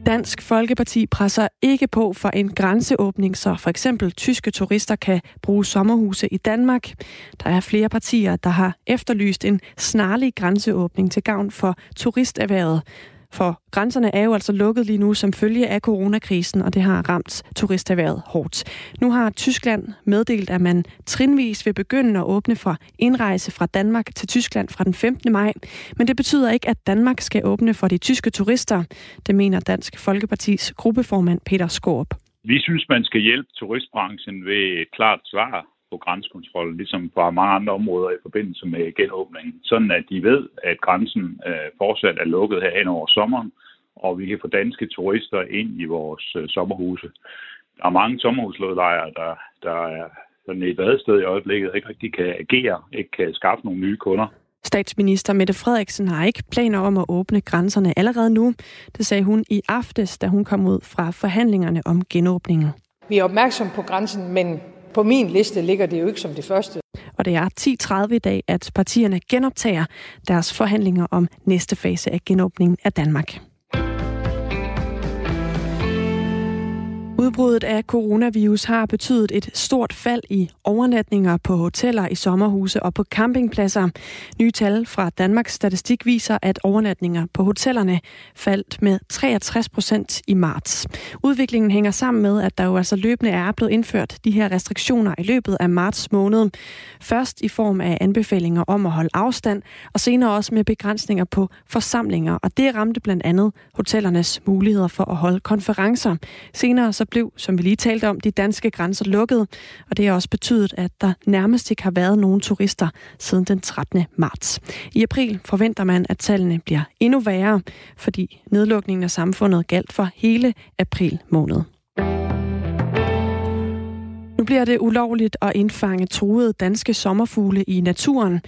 Dansk Folkeparti presser ikke på for en grænseåbning, så for eksempel tyske turister kan bruge sommerhuse i Danmark. Der er flere partier, der har efterlyst en snarlig grænseåbning til gavn for turisterhvervet. For grænserne er jo altså lukket lige nu som følge af coronakrisen, og det har ramt turisterhvervet hårdt. Nu har Tyskland meddelt, at man trinvis vil begynde at åbne for indrejse fra Danmark til Tyskland fra den 15. maj. Men det betyder ikke, at Danmark skal åbne for de tyske turister. Det mener Dansk Folkepartis gruppeformand Peter Skorp. Vi synes, man skal hjælpe turistbranchen ved et klart svar på grænsekontrollen, ligesom på mange andre områder i forbindelse med genåbningen, sådan at de ved, at grænsen øh, fortsat er lukket her hen over sommeren, og vi kan få danske turister ind i vores øh, sommerhuse. Der er mange sommerhuslodlejere, der, der er sådan et badested i øjeblikket, ikke rigtig kan agere, ikke kan skaffe nogle nye kunder. Statsminister Mette Frederiksen har ikke planer om at åbne grænserne allerede nu. Det sagde hun i aftes, da hun kom ud fra forhandlingerne om genåbningen. Vi er opmærksom på grænsen, men på min liste ligger det jo ikke som det første. Og det er 10.30 i dag, at partierne genoptager deres forhandlinger om næste fase af genåbningen af Danmark. Udbruddet af coronavirus har betydet et stort fald i overnatninger på hoteller, i sommerhuse og på campingpladser. Nye tal fra Danmarks Statistik viser, at overnatninger på hotellerne faldt med 63 procent i marts. Udviklingen hænger sammen med, at der jo altså løbende er blevet indført de her restriktioner i løbet af marts måned. Først i form af anbefalinger om at holde afstand, og senere også med begrænsninger på forsamlinger. Og det ramte blandt andet hotellernes muligheder for at holde konferencer. Senere så blev, som vi lige talte om, de danske grænser lukket, og det har også betydet, at der nærmest ikke har været nogen turister siden den 13. marts. I april forventer man, at tallene bliver endnu værre, fordi nedlukningen af samfundet galt for hele april måned. Nu bliver det ulovligt at indfange truede danske sommerfugle i naturen.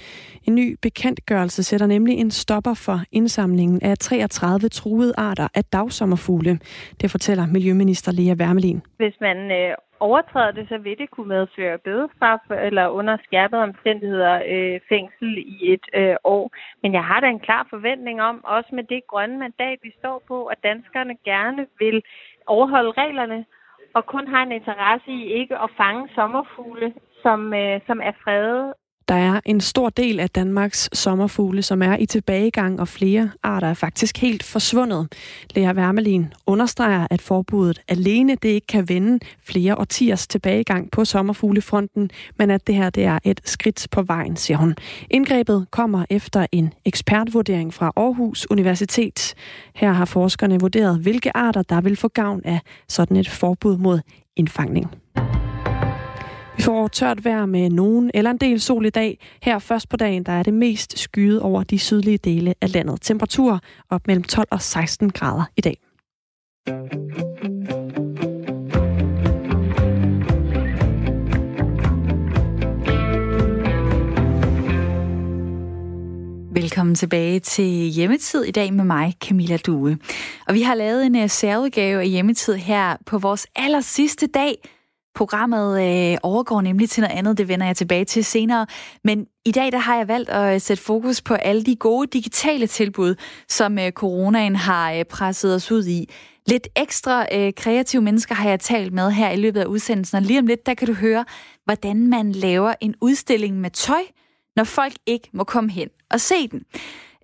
En ny bekendtgørelse sætter nemlig en stopper for indsamlingen af 33 truede arter af dagsommerfugle. Det fortæller Miljøminister Lea Wermelin. Hvis man øh, overtræder det, så vil det kunne medføre bødestraf eller under skærpede omstændigheder øh, fængsel i et øh, år. Men jeg har da en klar forventning om, også med det grønne mandat, vi står på, at danskerne gerne vil overholde reglerne og kun har en interesse i ikke at fange sommerfugle, som, øh, som er fredet. Der er en stor del af Danmarks sommerfugle, som er i tilbagegang, og flere arter er faktisk helt forsvundet. Lea Wermelin understreger, at forbuddet alene det ikke kan vende flere årtiers tilbagegang på sommerfuglefronten, men at det her det er et skridt på vejen, siger hun. Indgrebet kommer efter en ekspertvurdering fra Aarhus Universitet. Her har forskerne vurderet, hvilke arter, der vil få gavn af sådan et forbud mod indfangning. Vi får tørt vejr med nogen eller en del sol i dag. Her først på dagen, der er det mest skyet over de sydlige dele af landet. Temperatur op mellem 12 og 16 grader i dag. Velkommen tilbage til Hjemmetid i dag med mig, Camilla Due. Og vi har lavet en øh, særudgave af Hjemmetid her på vores aller sidste dag. Programmet øh, overgår nemlig til noget andet, det vender jeg tilbage til senere. Men i dag der har jeg valgt at øh, sætte fokus på alle de gode digitale tilbud, som øh, coronaen har øh, presset os ud i. Lidt ekstra øh, kreative mennesker har jeg talt med her i løbet af udsendelsen, og lige om lidt, der kan du høre, hvordan man laver en udstilling med tøj, når folk ikke må komme hen og se den.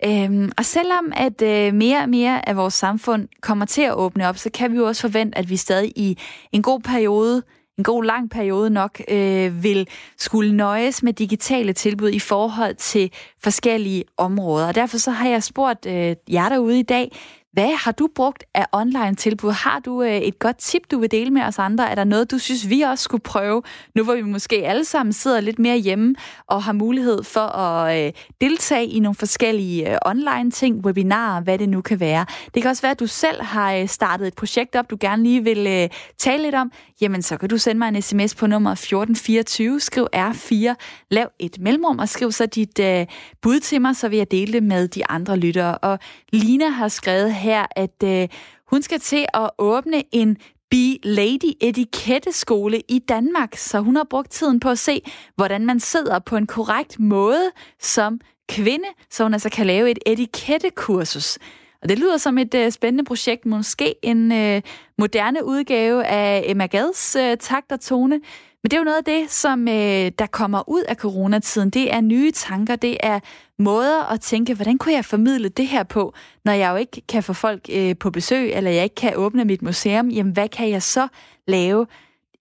Øhm, og selvom at øh, mere og mere af vores samfund kommer til at åbne op, så kan vi jo også forvente, at vi stadig i en god periode, en god lang periode nok, øh, vil skulle nøjes med digitale tilbud i forhold til forskellige områder. Og derfor så har jeg spurgt øh, jer derude i dag, hvad har du brugt af online-tilbud? Har du øh, et godt tip, du vil dele med os andre? Er der noget, du synes, vi også skulle prøve, nu hvor vi måske alle sammen sidder lidt mere hjemme og har mulighed for at øh, deltage i nogle forskellige øh, online-ting, webinarer, hvad det nu kan være. Det kan også være, at du selv har øh, startet et projekt op, du gerne lige vil øh, tale lidt om. Jamen, så kan du sende mig en sms på nummer 1424, skriv R4, lav et mellemrum og skriv så dit øh, bud til mig, så vil jeg dele det med de andre lyttere. Og Lina har skrevet her, at øh, hun skal til at åbne en Be Lady etiketteskole i Danmark, så hun har brugt tiden på at se, hvordan man sidder på en korrekt måde som kvinde, så hun altså kan lave et etikettekursus. Og det lyder som et øh, spændende projekt, måske en øh, moderne udgave af Emma Gads øh, takt og tone. Men det er jo noget af det, som øh, der kommer ud af coronatiden. Det er nye tanker, det er måder at tænke, hvordan kunne jeg formidle det her på, når jeg jo ikke kan få folk øh, på besøg, eller jeg ikke kan åbne mit museum. Jamen, hvad kan jeg så lave?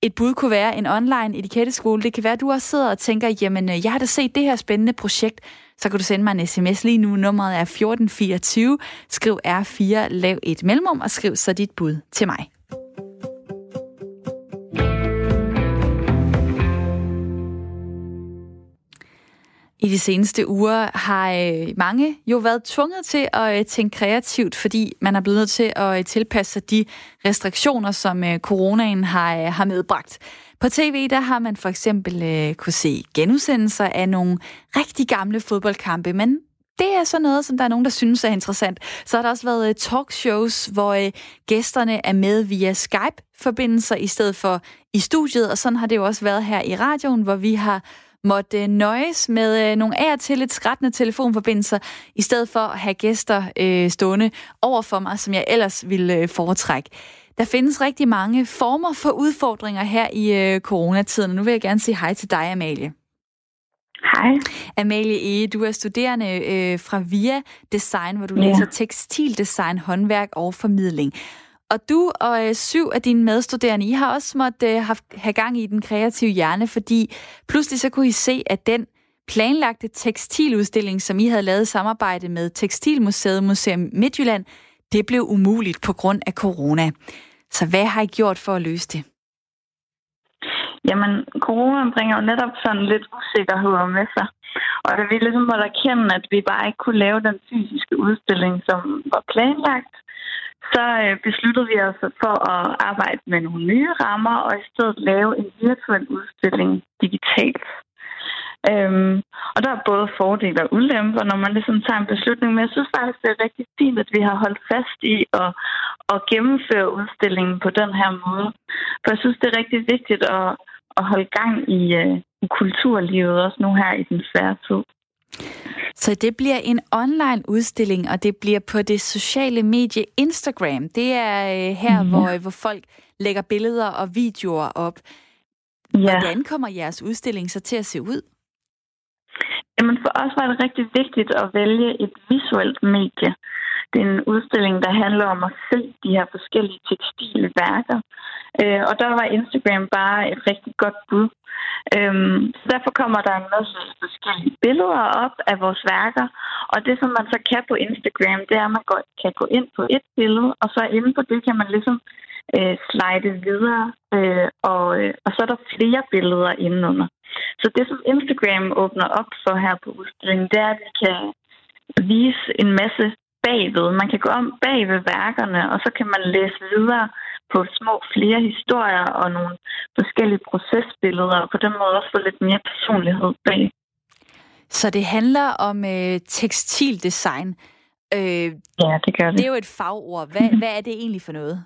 Et bud kunne være en online etiketteskole. Det kan være, at du også sidder og tænker, jamen, øh, jeg har da set det her spændende projekt. Så kan du sende mig en sms lige nu. Nummeret er 1424. Skriv R4, lav et mellemrum og skriv så dit bud til mig. I de seneste uger har øh, mange jo været tvunget til at øh, tænke kreativt, fordi man er blevet nødt til at øh, tilpasse sig de restriktioner, som coronaen har, har medbragt. På tv der har man for eksempel øh, kunne se genudsendelser af nogle rigtig gamle fodboldkampe, men det er så noget, som der er nogen, der synes er interessant. Så har der også været øh, talkshows, hvor øh, gæsterne er med via Skype-forbindelser i stedet for i studiet, og sådan har det jo også været her i radioen, hvor vi har måtte øh, nøjes med nogle af til lidt skrættende telefonforbindelser, i stedet for at have gæster øh, stående over for mig, som jeg ellers ville foretrække. Der findes rigtig mange former for udfordringer her i øh, coronatiden, nu vil jeg gerne sige hej til dig, Amalie. Hej. Amalie E., du er studerende øh, fra VIA Design, hvor du ja. læser tekstildesign, håndværk og formidling. Og du og øh, syv af dine medstuderende, I har også måttet øh, have gang i den kreative hjerne, fordi pludselig så kunne I se, at den planlagte tekstiludstilling, som I havde lavet samarbejde med Tekstilmuseet Museum Midtjylland, det blev umuligt på grund af corona. Så hvad har I gjort for at løse det? Jamen, corona bringer jo netop sådan lidt usikkerhed med sig. Og da vi ligesom måtte erkende, at vi bare ikke kunne lave den fysiske udstilling, som var planlagt, så øh, besluttede vi os for at arbejde med nogle nye rammer og i stedet lave en virtuel udstilling digitalt. Øhm, og der er både fordele og ulemper, når man ligesom tager en beslutning. Men jeg synes faktisk, det er rigtig fint, at vi har holdt fast i at, at gennemføre udstillingen på den her måde. For jeg synes, det er rigtig vigtigt at, at holde gang i, uh, i kulturlivet også nu her i den svære tid. Så det bliver en online udstilling, og det bliver på det sociale medie Instagram. Det er uh, her, mm. hvor, hvor folk lægger billeder og videoer op. Ja. Hvordan kommer jeres udstilling så til at se ud? Jamen for os var det rigtig vigtigt at vælge et visuelt medie. Det er en udstilling, der handler om at se de her forskellige tekstilværker. Øh, og der var Instagram bare et rigtig godt bud. Øhm, så derfor kommer der en masse forskellige billeder op af vores værker. Og det, som man så kan på Instagram, det er, at man kan gå ind på et billede, og så inde på det kan man ligesom øh, slide videre, øh, og, øh, og så er der flere billeder indenunder. Så det, som Instagram åbner op for her på udstillingen, det er, at vi kan vise en masse bagved. Man kan gå om bag ved værkerne, og så kan man læse videre på små flere historier og nogle forskellige procesbilleder, og på den måde også få lidt mere personlighed bag. Så det handler om øh, tekstildesign. Øh, ja, det gør det. Det er jo et fagord. Hvad, hvad er det egentlig for noget?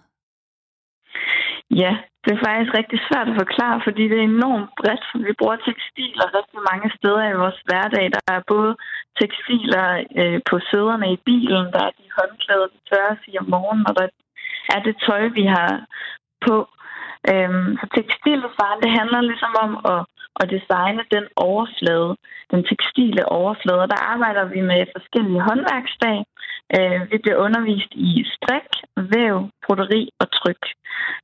Ja, det er faktisk rigtig svært at forklare, fordi det er enormt bredt. Vi bruger tekstiler rigtig mange steder i vores hverdag. Der er både tekstiler øh, på sæderne i bilen, der er de håndklæder, vi tørrer sig om morgenen, og der er det tøj, vi har på. Øhm, så tekstildesign, det handler ligesom om at, at designe den overflade, den tekstile overflade. Der arbejder vi med forskellige håndværksfag. Øh, vi bliver undervist i strik, væv, broderi og tryk.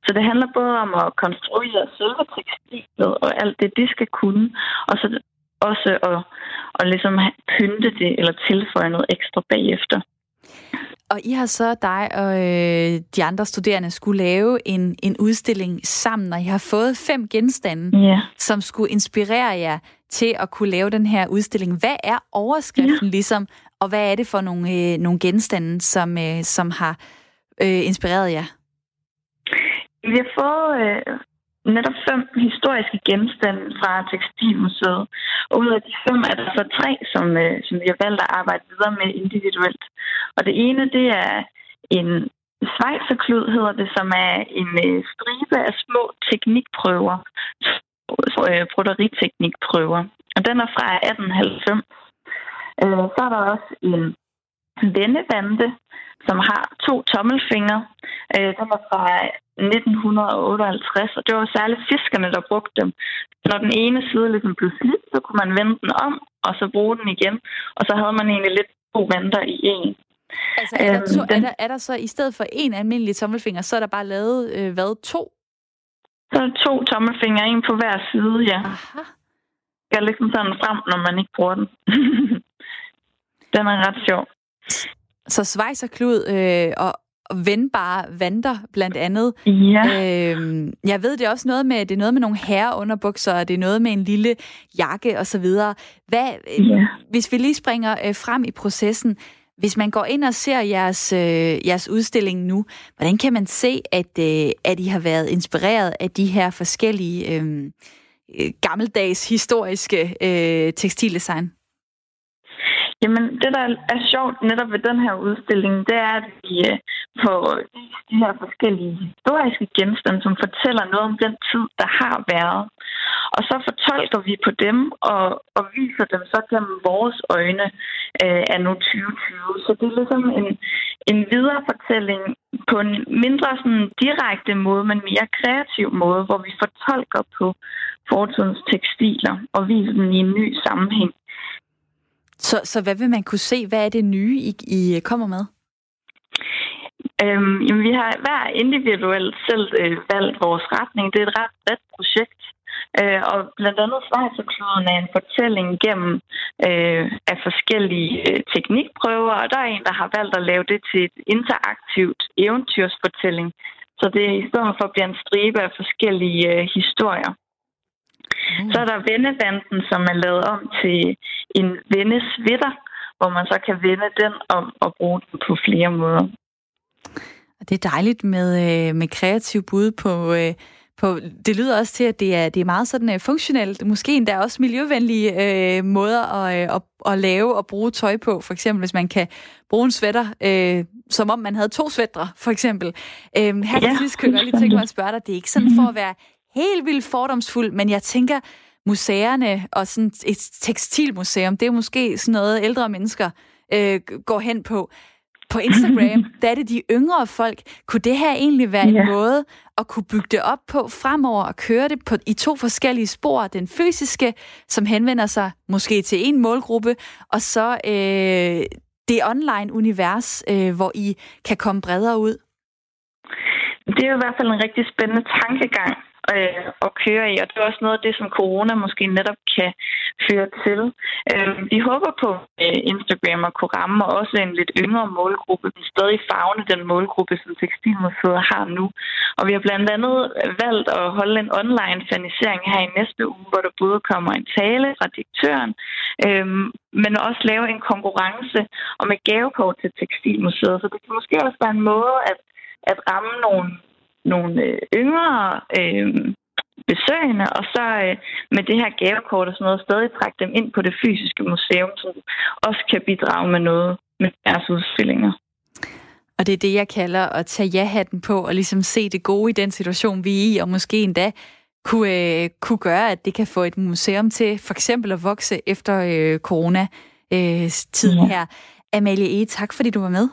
Så det handler både om at konstruere selve tekstilet og alt det, de skal kunne, og så også at, at ligesom pynte det eller tilføje noget ekstra bagefter. Og I har så dig og øh, de andre studerende skulle lave en, en udstilling sammen, og I har fået fem genstande, yeah. som skulle inspirere jer til at kunne lave den her udstilling. Hvad er overskriften yeah. ligesom, og hvad er det for nogle, øh, nogle genstande, som, øh, som har øh, inspireret jer? Vi har fået øh, netop fem historiske genstande fra Tekstilmuseet. Og ud af de fem er der så tre, som, øh, som vi har valgt at arbejde videre med individuelt. Og det ene, det er en svejserklud, hedder det, som er en øh, stribe af små teknikprøver, øh, broderiteknikprøver. Og den er fra 1890. Øh, så er der også en vendevante, som har to tommelfingre. Øh, den er fra 1958, og det var særligt fiskerne, der brugte dem. Når den ene side ligesom blev slidt, så kunne man vende den om, og så bruge den igen, og så havde man egentlig lidt to vanter i en. Altså er der, to, øhm, er, der, er der så i stedet for en almindelig tommelfinger, så er der bare lavet, øh, hvad, to? Så er der to tommelfingre, en på hver side, ja. Aha. Er ligesom sådan frem, når man ikke bruger den. den er ret sjov. Så svejserklud øh, og, vendbare vanter, blandt andet. Ja. Øhm, jeg ved, det er også noget med, det er noget med nogle herreunderbukser, og det er noget med en lille jakke og så videre. Hvad, ja. Hvis vi lige springer øh, frem i processen, hvis man går ind og ser jeres, øh, jeres udstilling nu, hvordan kan man se, at, øh, at I har været inspireret af de her forskellige øh, øh gammeldags historiske øh, tekstildesign? Jamen, det der er sjovt netop ved den her udstilling, det er, at vi øh, får de her forskellige historiske genstande, som fortæller noget om den tid, der har været. Og så fortolker vi på dem og, og viser dem så gennem vores øjne øh, af nu 2020. Så det er ligesom en, en viderefortælling på en mindre sådan direkte måde, men mere kreativ måde, hvor vi fortolker på fortidens tekstiler og viser dem i en ny sammenhæng. Så, så hvad vil man kunne se? Hvad er det nye, I, I kommer med? Øhm, jamen, vi har hver individuelt selv øh, valgt vores retning. Det er et ret bredt projekt. Øh, og blandt andet Schweizerkloden er en fortælling gennem øh, af forskellige øh, teknikprøver, og der er en, der har valgt at lave det til et interaktivt eventyrsfortælling. Så det er i stedet for bliver en stribe af forskellige øh, historier. Mm. Så er der vendebanden, som er lavet om til en vendesvitter, hvor man så kan vende den om og bruge den på flere måder. Det er dejligt med, øh, med kreativ bud på, øh, på... Det lyder også til, at det er, det er meget sådan øh, funktionelt. Måske endda også miljøvenlige øh, måder at, at, at lave og bruge tøj på. For eksempel, hvis man kan bruge en sweater, øh, som om man havde to sweatre, for eksempel. Øh, her ja, kan jeg lige tænke mig at spørge dig, det er ikke sådan for at være helt vildt fordomsfuld, men jeg tænker, museerne og sådan et tekstilmuseum, det er måske sådan noget ældre mennesker øh, går hen på. på Instagram, der er det de yngre folk. Kunne det her egentlig være en ja. måde at kunne bygge det op på fremover og køre det på, i to forskellige spor? Den fysiske, som henvender sig måske til en målgruppe, og så øh, det online univers, øh, hvor I kan komme bredere ud? Det er jo i hvert fald en rigtig spændende tankegang øh, at køre i, og det er også noget af det, som corona måske netop kan føre til. Øh, vi håber på øh, Instagram og kunne ramme også en lidt yngre målgruppe, men stadig fagne den målgruppe, som Tekstilmuseet har nu. Og vi har blandt andet valgt at holde en online fanisering her i næste uge, hvor der både kommer en tale fra direktøren, øh, men også lave en konkurrence om et gavekort til Tekstilmuseet. Så det kan måske også være en måde at, at ramme nogle nogle øh, yngre øh, besøgende, og så øh, med det her gavekort og sådan noget, stadig trække dem ind på det fysiske museum, som også kan bidrage med noget med deres udstillinger. Og det er det, jeg kalder at tage ja-hatten på og ligesom se det gode i den situation, vi er i, og måske endda kunne, øh, kunne gøre, at det kan få et museum til for eksempel at vokse efter øh, corona-tiden øh, ja. her. Amalie E., tak fordi du var med.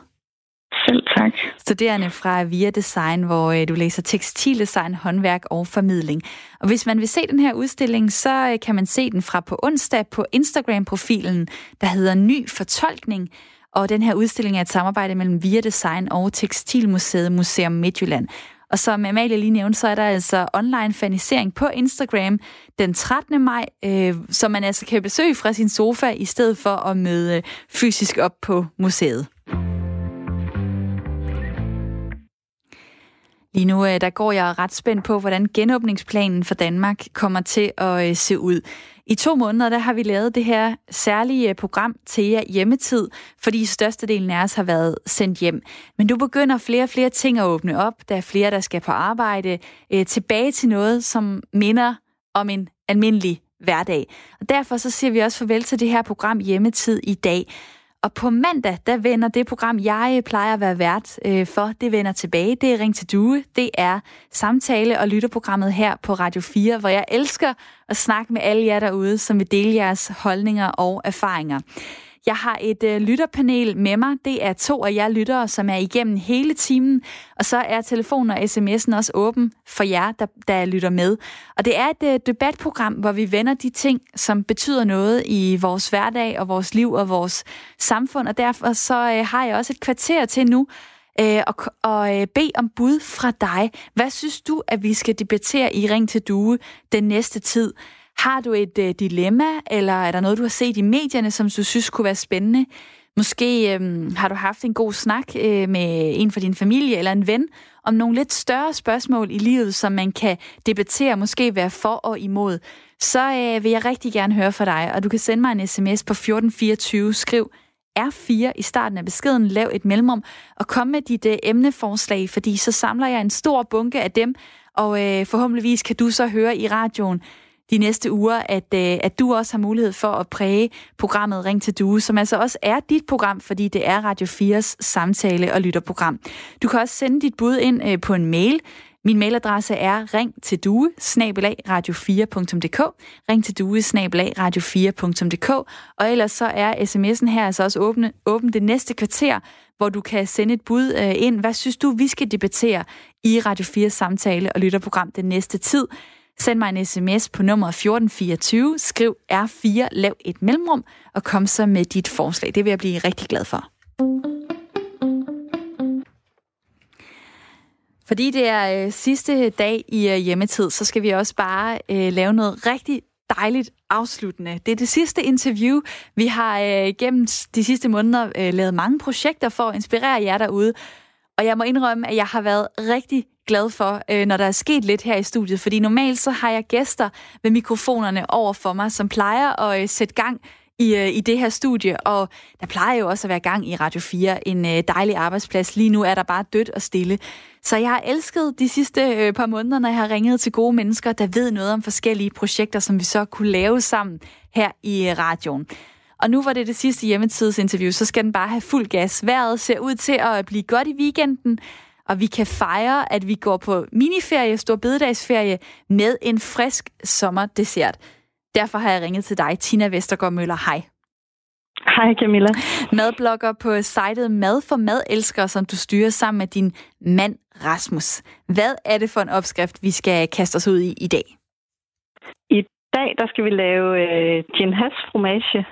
Selv tak. Studerende fra Via Design, hvor øh, du læser tekstildesign, håndværk og formidling. Og hvis man vil se den her udstilling, så øh, kan man se den fra på onsdag på Instagram-profilen, der hedder Ny Fortolkning. Og den her udstilling er et samarbejde mellem Via Design og Tekstilmuseet Museum Midtjylland. Og som Amalie lige nævnte, så er der altså online fanisering på Instagram den 13. maj, øh, som man altså kan besøge fra sin sofa, i stedet for at møde øh, fysisk op på museet. Lige nu øh, der går jeg ret spændt på, hvordan genåbningsplanen for Danmark kommer til at øh, se ud. I to måneder der har vi lavet det her særlige øh, program til jer hjemmetid, fordi størstedelen af os har været sendt hjem. Men du begynder flere og flere ting at åbne op. Der er flere, der skal på arbejde. tilbage til noget, som minder om en almindelig hverdag. Og derfor så siger vi også farvel til det her program Hjemmetid i dag. Og på mandag, der vender det program, jeg plejer at være vært øh, for, det vender tilbage. Det er Ring til Due. Det er samtale- og lytterprogrammet her på Radio 4, hvor jeg elsker at snakke med alle jer derude, som vil dele jeres holdninger og erfaringer. Jeg har et øh, lytterpanel med mig. Det er to af jer lyttere, som er igennem hele timen. Og så er telefonen og sms'en også åben for jer, der, der lytter med. Og det er et øh, debatprogram, hvor vi vender de ting, som betyder noget i vores hverdag og vores liv og vores samfund. Og derfor så øh, har jeg også et kvarter til nu, øh, og, og øh, bede om bud fra dig. Hvad synes du, at vi skal debattere i Ring til Due den næste tid? Har du et øh, dilemma, eller er der noget, du har set i medierne, som du synes kunne være spændende? Måske øh, har du haft en god snak øh, med en fra din familie eller en ven om nogle lidt større spørgsmål i livet, som man kan debattere, måske være for og imod. Så øh, vil jeg rigtig gerne høre fra dig, og du kan sende mig en sms på 1424, skriv R4 i starten af beskeden, lav et mellemrum og kom med dit øh, emneforslag, fordi så samler jeg en stor bunke af dem, og øh, forhåbentligvis kan du så høre i radioen de næste uger, at, øh, at du også har mulighed for at præge programmet Ring til Due, som altså også er dit program, fordi det er Radio 4's samtale- og lytterprogram. Du kan også sende dit bud ind øh, på en mail. Min mailadresse er ring til due, radio4.dk, ring til due, radio4.dk, og ellers så er sms'en her altså også åbne, åben det næste kvarter, hvor du kan sende et bud øh, ind. Hvad synes du, vi skal debattere i Radio 4 samtale- og lytterprogram den næste tid? Send mig en sms på nummer 1424, skriv R4, lav et mellemrum, og kom så med dit forslag. Det vil jeg blive rigtig glad for. Fordi det er øh, sidste dag i øh, hjemmetid, så skal vi også bare øh, lave noget rigtig dejligt afsluttende. Det er det sidste interview. Vi har øh, gennem de sidste måneder øh, lavet mange projekter for at inspirere jer derude. Og jeg må indrømme, at jeg har været rigtig glad for, øh, når der er sket lidt her i studiet, fordi normalt så har jeg gæster med mikrofonerne over for mig, som plejer at øh, sætte gang i, øh, i det her studie, og der plejer jo også at være gang i Radio 4, en øh, dejlig arbejdsplads. Lige nu er der bare dødt og stille. Så jeg har elsket de sidste øh, par måneder, når jeg har ringet til gode mennesker, der ved noget om forskellige projekter, som vi så kunne lave sammen her i øh, radioen. Og nu var det det sidste hjemmetidsinterview, så skal den bare have fuld gas. Vejret ser ud til at blive godt i weekenden og vi kan fejre, at vi går på miniferie, stor bededagsferie, med en frisk sommerdessert. Derfor har jeg ringet til dig, Tina Vestergaard Møller. Hej. Hej Camilla. Madblogger på sitet Mad for Madelskere, som du styrer sammen med din mand Rasmus. Hvad er det for en opskrift, vi skal kaste os ud i i dag? I dag der skal vi lave øh, gin has fromage.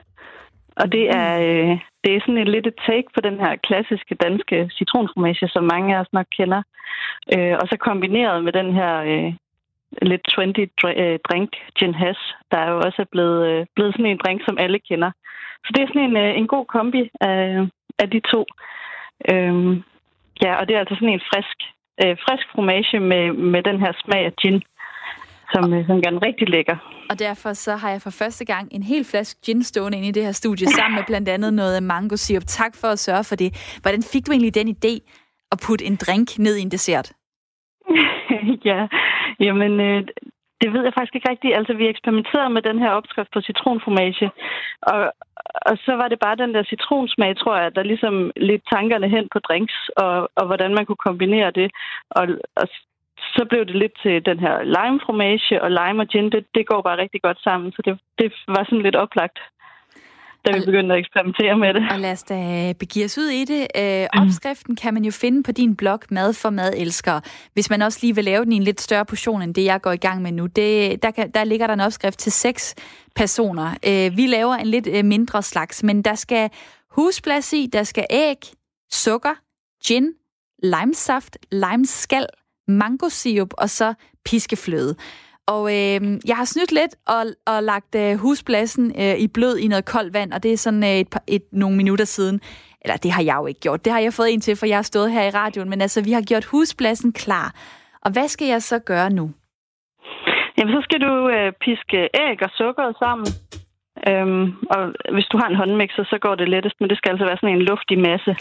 Og det er, øh, det er sådan et lidt et take på den her klassiske danske citronfromage, som mange af os nok kender. Øh, og så kombineret med den her øh, lidt trendy øh, drink, gin has, der er jo også blevet, øh, blevet sådan en drink, som alle kender. Så det er sådan en, øh, en god kombi af, af de to. Øhm, ja, og det er altså sådan en frisk, øh, frisk fromage med, med den her smag af gin, som, som gør den rigtig lækker. Og derfor så har jeg for første gang en helt flaske gin stående inde i det her studie, sammen med blandt andet noget mango syrup. Tak for at sørge for det. Hvordan fik du egentlig den idé at putte en drink ned i en dessert? ja, jamen øh, det ved jeg faktisk ikke rigtigt. Altså, vi eksperimenterede med den her opskrift på citronformage, og, og så var det bare den der citronsmag, tror jeg, der ligesom lidt tankerne hen på drinks, og, og hvordan man kunne kombinere det. Og, og så blev det lidt til den her lime fromage, og lime og gin, det, det går bare rigtig godt sammen, så det, det var sådan lidt oplagt da vi begyndte at eksperimentere med det. Og lad os da begive os ud i det. Øh, mm. Opskriften kan man jo finde på din blog Mad for Madelskere. Hvis man også lige vil lave den i en lidt større portion, end det jeg går i gang med nu. Det, der, kan, der ligger der en opskrift til seks personer. Øh, vi laver en lidt øh, mindre slags, men der skal husblas i, der skal æg, sukker, gin, limesaft, limeskal, mangosirup og så piskefløde. Og øh, jeg har snydt lidt og, og lagt øh, husblassen øh, i blød i noget koldt vand, og det er sådan øh, et, par, et, nogle minutter siden. Eller det har jeg jo ikke gjort. Det har jeg fået en til, for jeg har stået her i radioen. Men altså, vi har gjort husblassen klar. Og hvad skal jeg så gøre nu? Jamen, så skal du øh, piske æg og sukker sammen. Øhm, og hvis du har en håndmixer, så går det lettest, men det skal altså være sådan en luftig masse.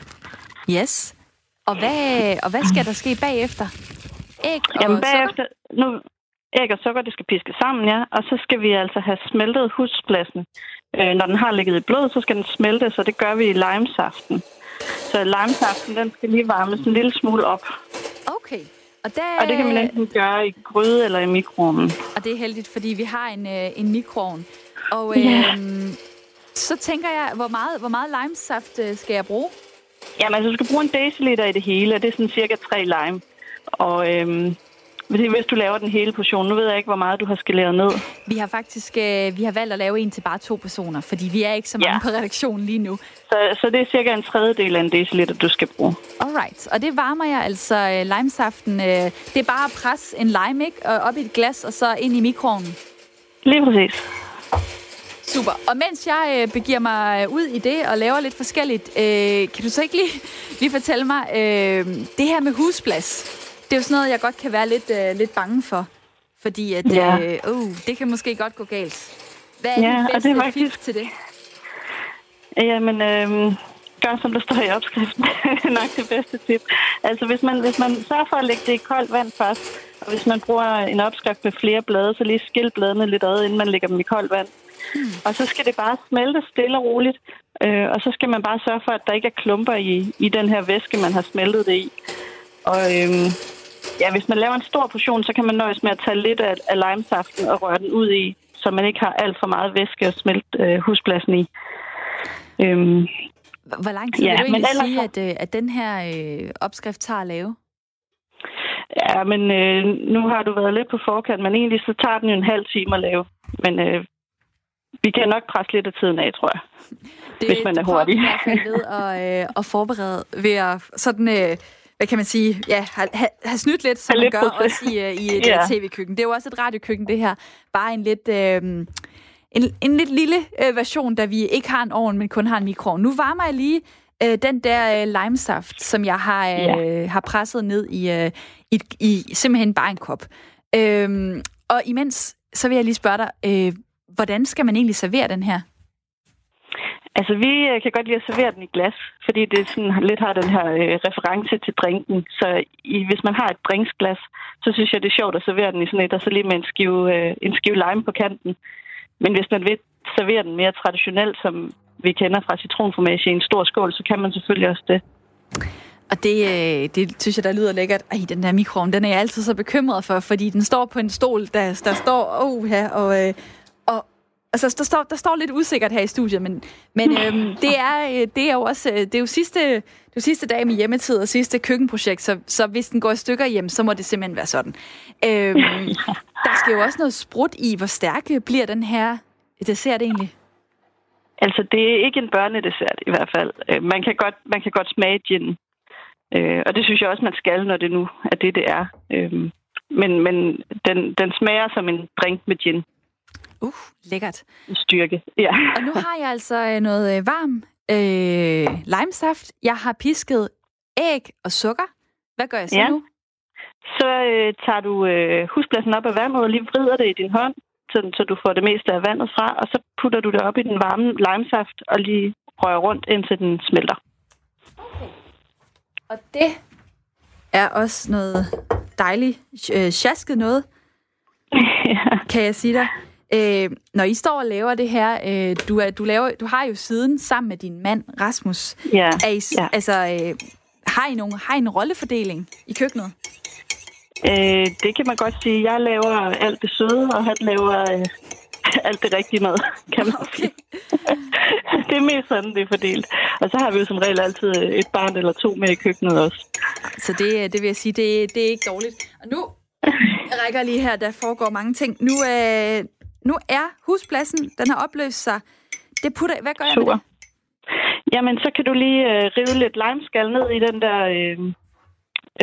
Yes. Og hvad, og hvad skal der ske bagefter? Æg og Jamen, bagefter, sukker? nu, æg og sukker, det skal piske sammen, ja. Og så skal vi altså have smeltet huspladsen. Øh, når den har ligget i blod, så skal den smelte, så det gør vi i limesaften. Så limesaften, den skal lige varmes en lille smule op. Okay. Og, der... og det kan man enten gøre i gryde eller i mikroovnen. Og det er heldigt, fordi vi har en, øh, en mikroovn. Og øh, yeah. så tænker jeg, hvor meget, hvor meget limesaft øh, skal jeg bruge? Jamen, altså, du skal bruge en deciliter i det hele, og det er sådan cirka tre lime. Og øhm, hvis du laver den hele portion. Nu ved jeg ikke, hvor meget du har skaleret ned. Vi har faktisk øh, vi har valgt at lave en til bare to personer, fordi vi er ikke så mange ja. på redaktionen lige nu. Så, så det er cirka en tredjedel af en deciliter, du skal bruge. Alright, og det varmer jeg altså øh, limesaften. Øh, det er bare at presse en lime ikke? Og op i et glas, og så ind i mikroovnen. Lige præcis. Super. Og mens jeg øh, begiver mig ud i det og laver lidt forskelligt, øh, kan du så ikke lige, lige fortælle mig, øh, det her med husplads, det er jo sådan noget, jeg godt kan være lidt, øh, lidt bange for. Fordi at, ja. øh, uh, det kan måske godt gå galt. Hvad er ja, det bedste det er faktisk... til det? Jamen, øh, gør som der står i opskriften. nok det bedste tip. Altså, hvis man, hvis man sørger for at lægge det i koldt vand først, og hvis man bruger en opskrift med flere blade, så lige skil bladene lidt ad, inden man lægger dem i koldt vand. Hmm. Og så skal det bare smelte stille og roligt. Øh, og så skal man bare sørge for, at der ikke er klumper i, i den her væske, man har smeltet det i. Og øhm, Ja, hvis man laver en stor portion, så kan man nøjes med at tage lidt af, af limesaften og røre den ud i, så man ikke har alt for meget væske at smelte øh, huspladsen i. Øhm, Hvor lang tid ja, vil du egentlig ellers... sige, at, øh, at den her øh, opskrift tager at lave? Ja, men øh, nu har du været lidt på forkant, men egentlig så tager den jo en halv time at lave. Men øh, vi kan nok presse lidt af tiden af, tror jeg. Det, hvis man er hurtig. Det er ved at, øh, at forberede ved at sådan... Øh, hvad kan man sige, ja, har, har, har snydt lidt, som man gør også i, uh, i et ja. tv-køkken. Det er jo også et radiokøkken, det her. Bare en lidt... Øh, en, en lidt lille øh, version, da vi ikke har en ovn, men kun har en mikro. Nu varmer jeg lige øh, den der øh, limesaft, som jeg har, øh, ja. har presset ned i, øh, i, i simpelthen bare en kop. Øh, og imens, så vil jeg lige spørge dig, øh, hvordan skal man egentlig servere den her? Altså, vi øh, kan godt lide at servere den i glas, fordi det sådan lidt har den her øh, reference til drinken. Så i, hvis man har et drinksglas, så synes jeg, det er sjovt at servere den i sådan et, og så lige med en skive, øh, en skive lime på kanten. Men hvis man vil servere den mere traditionelt, som vi kender fra citronformage i en stor skål, så kan man selvfølgelig også det. Og det, øh, det synes jeg, der lyder lækkert. Ej, den der mikroovn, den er jeg altid så bekymret for, fordi den står på en stol, der, der står, oh ja, og, øh, og Altså, der står, der står lidt usikkert her i studiet, men, men øhm, det, er, øh, det er jo også det er jo sidste, det er jo sidste dag med hjemmetid og sidste køkkenprojekt, så, så hvis den går i stykker hjem, så må det simpelthen være sådan. Øhm, der skal jo også noget sprut i. Hvor stærk bliver den her dessert egentlig? Altså, det er ikke en børnedessert i hvert fald. Øh, man kan godt, man kan godt smage gin. Øh, og det synes jeg også, man skal, når det nu er det, det er. Øh, men men den, den smager som en drink med gin. Uh, lækkert. Styrke, ja. Og nu har jeg altså øh, noget øh, varm øh, limesaft. Jeg har pisket æg og sukker. Hvad gør jeg så ja. nu? Så øh, tager du øh, huspladsen op af vandet og lige vrider det i din hånd, så, så du får det meste af vandet fra, og så putter du det op i den varme limesaft og lige rører rundt, indtil den smelter. Okay. Og det er også noget dejligt øh, sjasket noget, ja. kan jeg sige dig. Øh, når I står og laver det her, øh, du, er, du, laver, du har jo siden sammen med din mand, Rasmus. Ja. Er I, ja. Altså, øh, har, I nogen, har I en rollefordeling i køkkenet? Øh, det kan man godt sige. Jeg laver alt det søde, og han laver øh, alt det rigtige mad, kan man okay. sige. det er mest sådan, det er fordelt. Og så har vi jo som regel altid et barn eller to med i køkkenet også. Så det, det vil jeg sige, det, det er ikke dårligt. Og nu jeg rækker lige her, der foregår mange ting. Nu, øh, nu er huspladsen, den har opløst sig. Det putter, hvad gør jeg Super. med det? Jamen, så kan du lige øh, rive lidt limeskal ned i den der øh,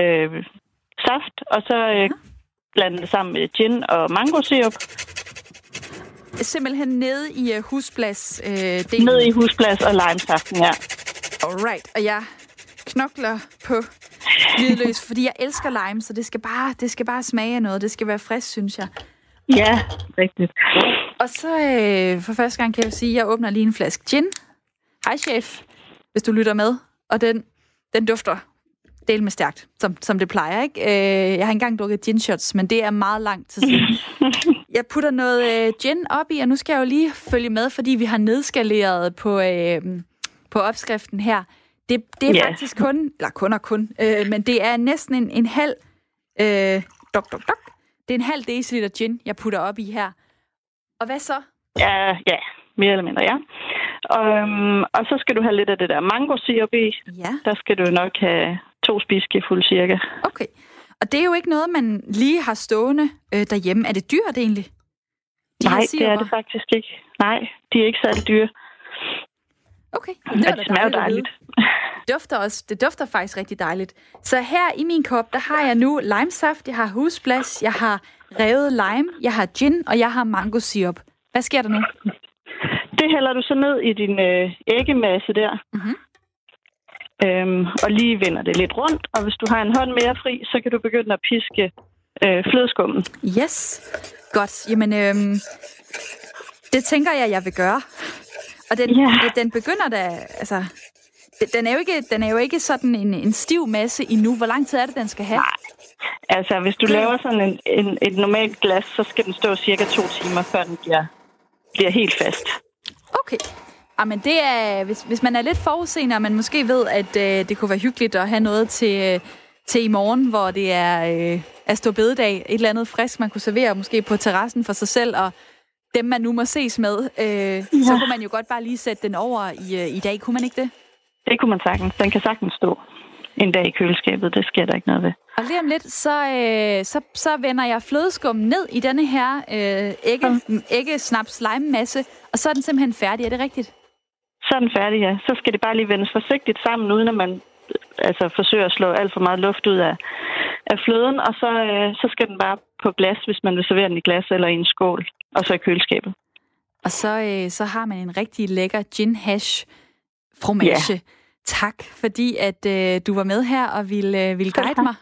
øh, saft, og så øh, blande det sammen med gin og mangosirup. Simpelthen nede i uh, husplads øh, delen. Nede i husplads og limesaften, ja. Alright, og jeg knokler på lydløs, fordi jeg elsker lime, så det skal bare, det skal bare smage af noget. Det skal være frisk, synes jeg. Ja, rigtigt. Og så øh, for første gang kan jeg sige, at jeg åbner lige en flaske gin. Hej chef, hvis du lytter med. Og den, den dufter del med stærkt, som, som det plejer, ikke? Øh, jeg har engang drukket gin shots, men det er meget lang tid siden. Jeg putter noget øh, gin op i, og nu skal jeg jo lige følge med, fordi vi har nedskaleret på, øh, på opskriften her. Det, det er yeah. faktisk kun, eller kun og kun, øh, men det er næsten en, en halv, øh, dok, dok, dok. Det er en halv deciliter gin, jeg putter op i her. Og hvad så? Ja, ja, mere eller mindre, ja. Og, øhm, og så skal du have lidt af det der mango sirup i. Ja. Der skal du nok have to spiseskefulde cirka. Okay. Og det er jo ikke noget, man lige har stående øh, derhjemme. Er det dyrt egentlig? De Nej, det er det faktisk ikke. Nej, de er ikke særlig dyre. Okay. Det, ja, det smager dejligt. dejligt. Det dufter, også, det dufter faktisk rigtig dejligt. Så her i min kop, der har jeg nu limesaft, jeg har husblas, jeg har revet lime, jeg har gin, og jeg har mango syrup. Hvad sker der nu? Det hælder du så ned i din øh, æggemasse der. Mm-hmm. Øhm, og lige vender det lidt rundt. Og hvis du har en hånd mere fri, så kan du begynde at piske øh, flødeskummen. Yes. Godt. Jamen, øhm, det tænker jeg, jeg vil gøre. Og den, yeah. den begynder da... Altså, den er jo ikke, den er jo ikke sådan en, en stiv masse endnu. Hvor lang tid er det, den skal have? Nej. Altså, hvis du laver sådan en, en, et normalt glas, så skal den stå cirka to timer, før den bliver, bliver helt fast. Okay. Jamen, ah, det er, hvis, hvis man er lidt forudseende, og man måske ved, at øh, det kunne være hyggeligt at have noget til, øh, til i morgen, hvor det er, øh, er stå bededag, et eller andet frisk, man kunne servere måske på terrassen for sig selv, og dem, man nu må ses med, øh, ja. så kunne man jo godt bare lige sætte den over i, øh, i dag. Kunne man ikke det? Det kunne man sagtens. Den kan sagtens stå en dag i køleskabet. Det sker der ikke noget ved. Og lige om lidt, så, øh, så, så vender jeg flødeskum ned i denne her øh, ægge, ja. æggesnaps lime masse, og så er den simpelthen færdig. Er det rigtigt? Så er den færdig, ja. Så skal det bare lige vendes forsigtigt sammen, uden at man altså, forsøger at slå alt for meget luft ud af, af fløden. Og så, øh, så skal den bare på glas, hvis man vil servere den i glas eller i en skål, og så i køleskabet. Og så, øh, så har man en rigtig lækker gin hash fromage. Ja. Tak, fordi at øh, du var med her og ville, øh, ville guide mig.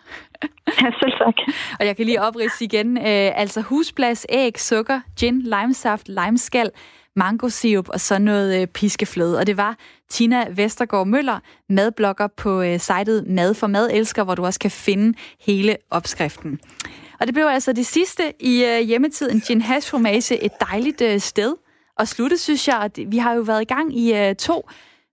ja, selv tak. og jeg kan lige oprise igen. Øh, altså husplads, æg, sukker, gin, limesaft, limeskal, mangosirup og så noget øh, piskefløde. Og det var Tina Vestergaard Møller, madblogger på øh, sitet Mad for Madelsker, hvor du også kan finde hele opskriften. Og det blev altså det sidste i øh, hjemmetiden Gin Hash Fromage, et dejligt øh, sted at slutte, synes jeg. Vi har jo været i gang i øh, to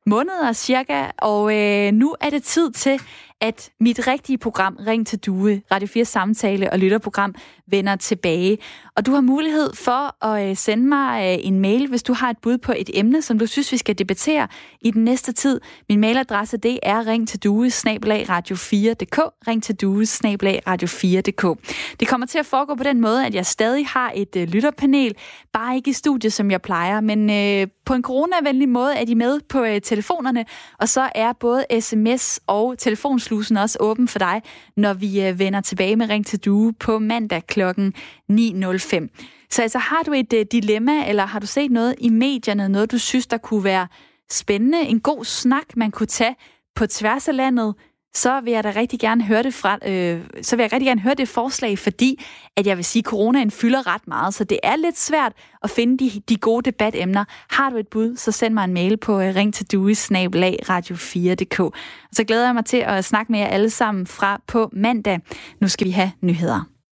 måneder cirka, og øh, nu er det tid til, at mit rigtige program, Ring til Due, Radio 4 samtale og lytterprogram, vender tilbage. Og du har mulighed for at øh, sende mig øh, en mail, hvis du har et bud på et emne, som du synes, vi skal debattere i den næste tid. Min mailadresse, det er ring til due, radio4.dk, ring til due, radio4.dk. Det kommer til at foregå på den måde, at jeg stadig har et øh, lytterpanel, bare ikke i studiet, som jeg plejer, men øh, på en coronavenlig måde er de med på øh, telefonerne, og så er både sms og slusen også åben for dig, når vi øh, vender tilbage med Ring til Due på mandag kl. 9.05. Så altså, har du et øh, dilemma, eller har du set noget i medierne, noget du synes, der kunne være spændende, en god snak, man kunne tage på tværs af landet, så vil jeg da rigtig gerne høre det fra, øh, så vil jeg rigtig gerne høre det forslag, fordi at jeg vil sige, at coronaen fylder ret meget, så det er lidt svært at finde de, de gode debatemner. Har du et bud, så send mig en mail på øh, ring til radio4.dk. Og så glæder jeg mig til at snakke med jer alle sammen fra på mandag. Nu skal vi have nyheder.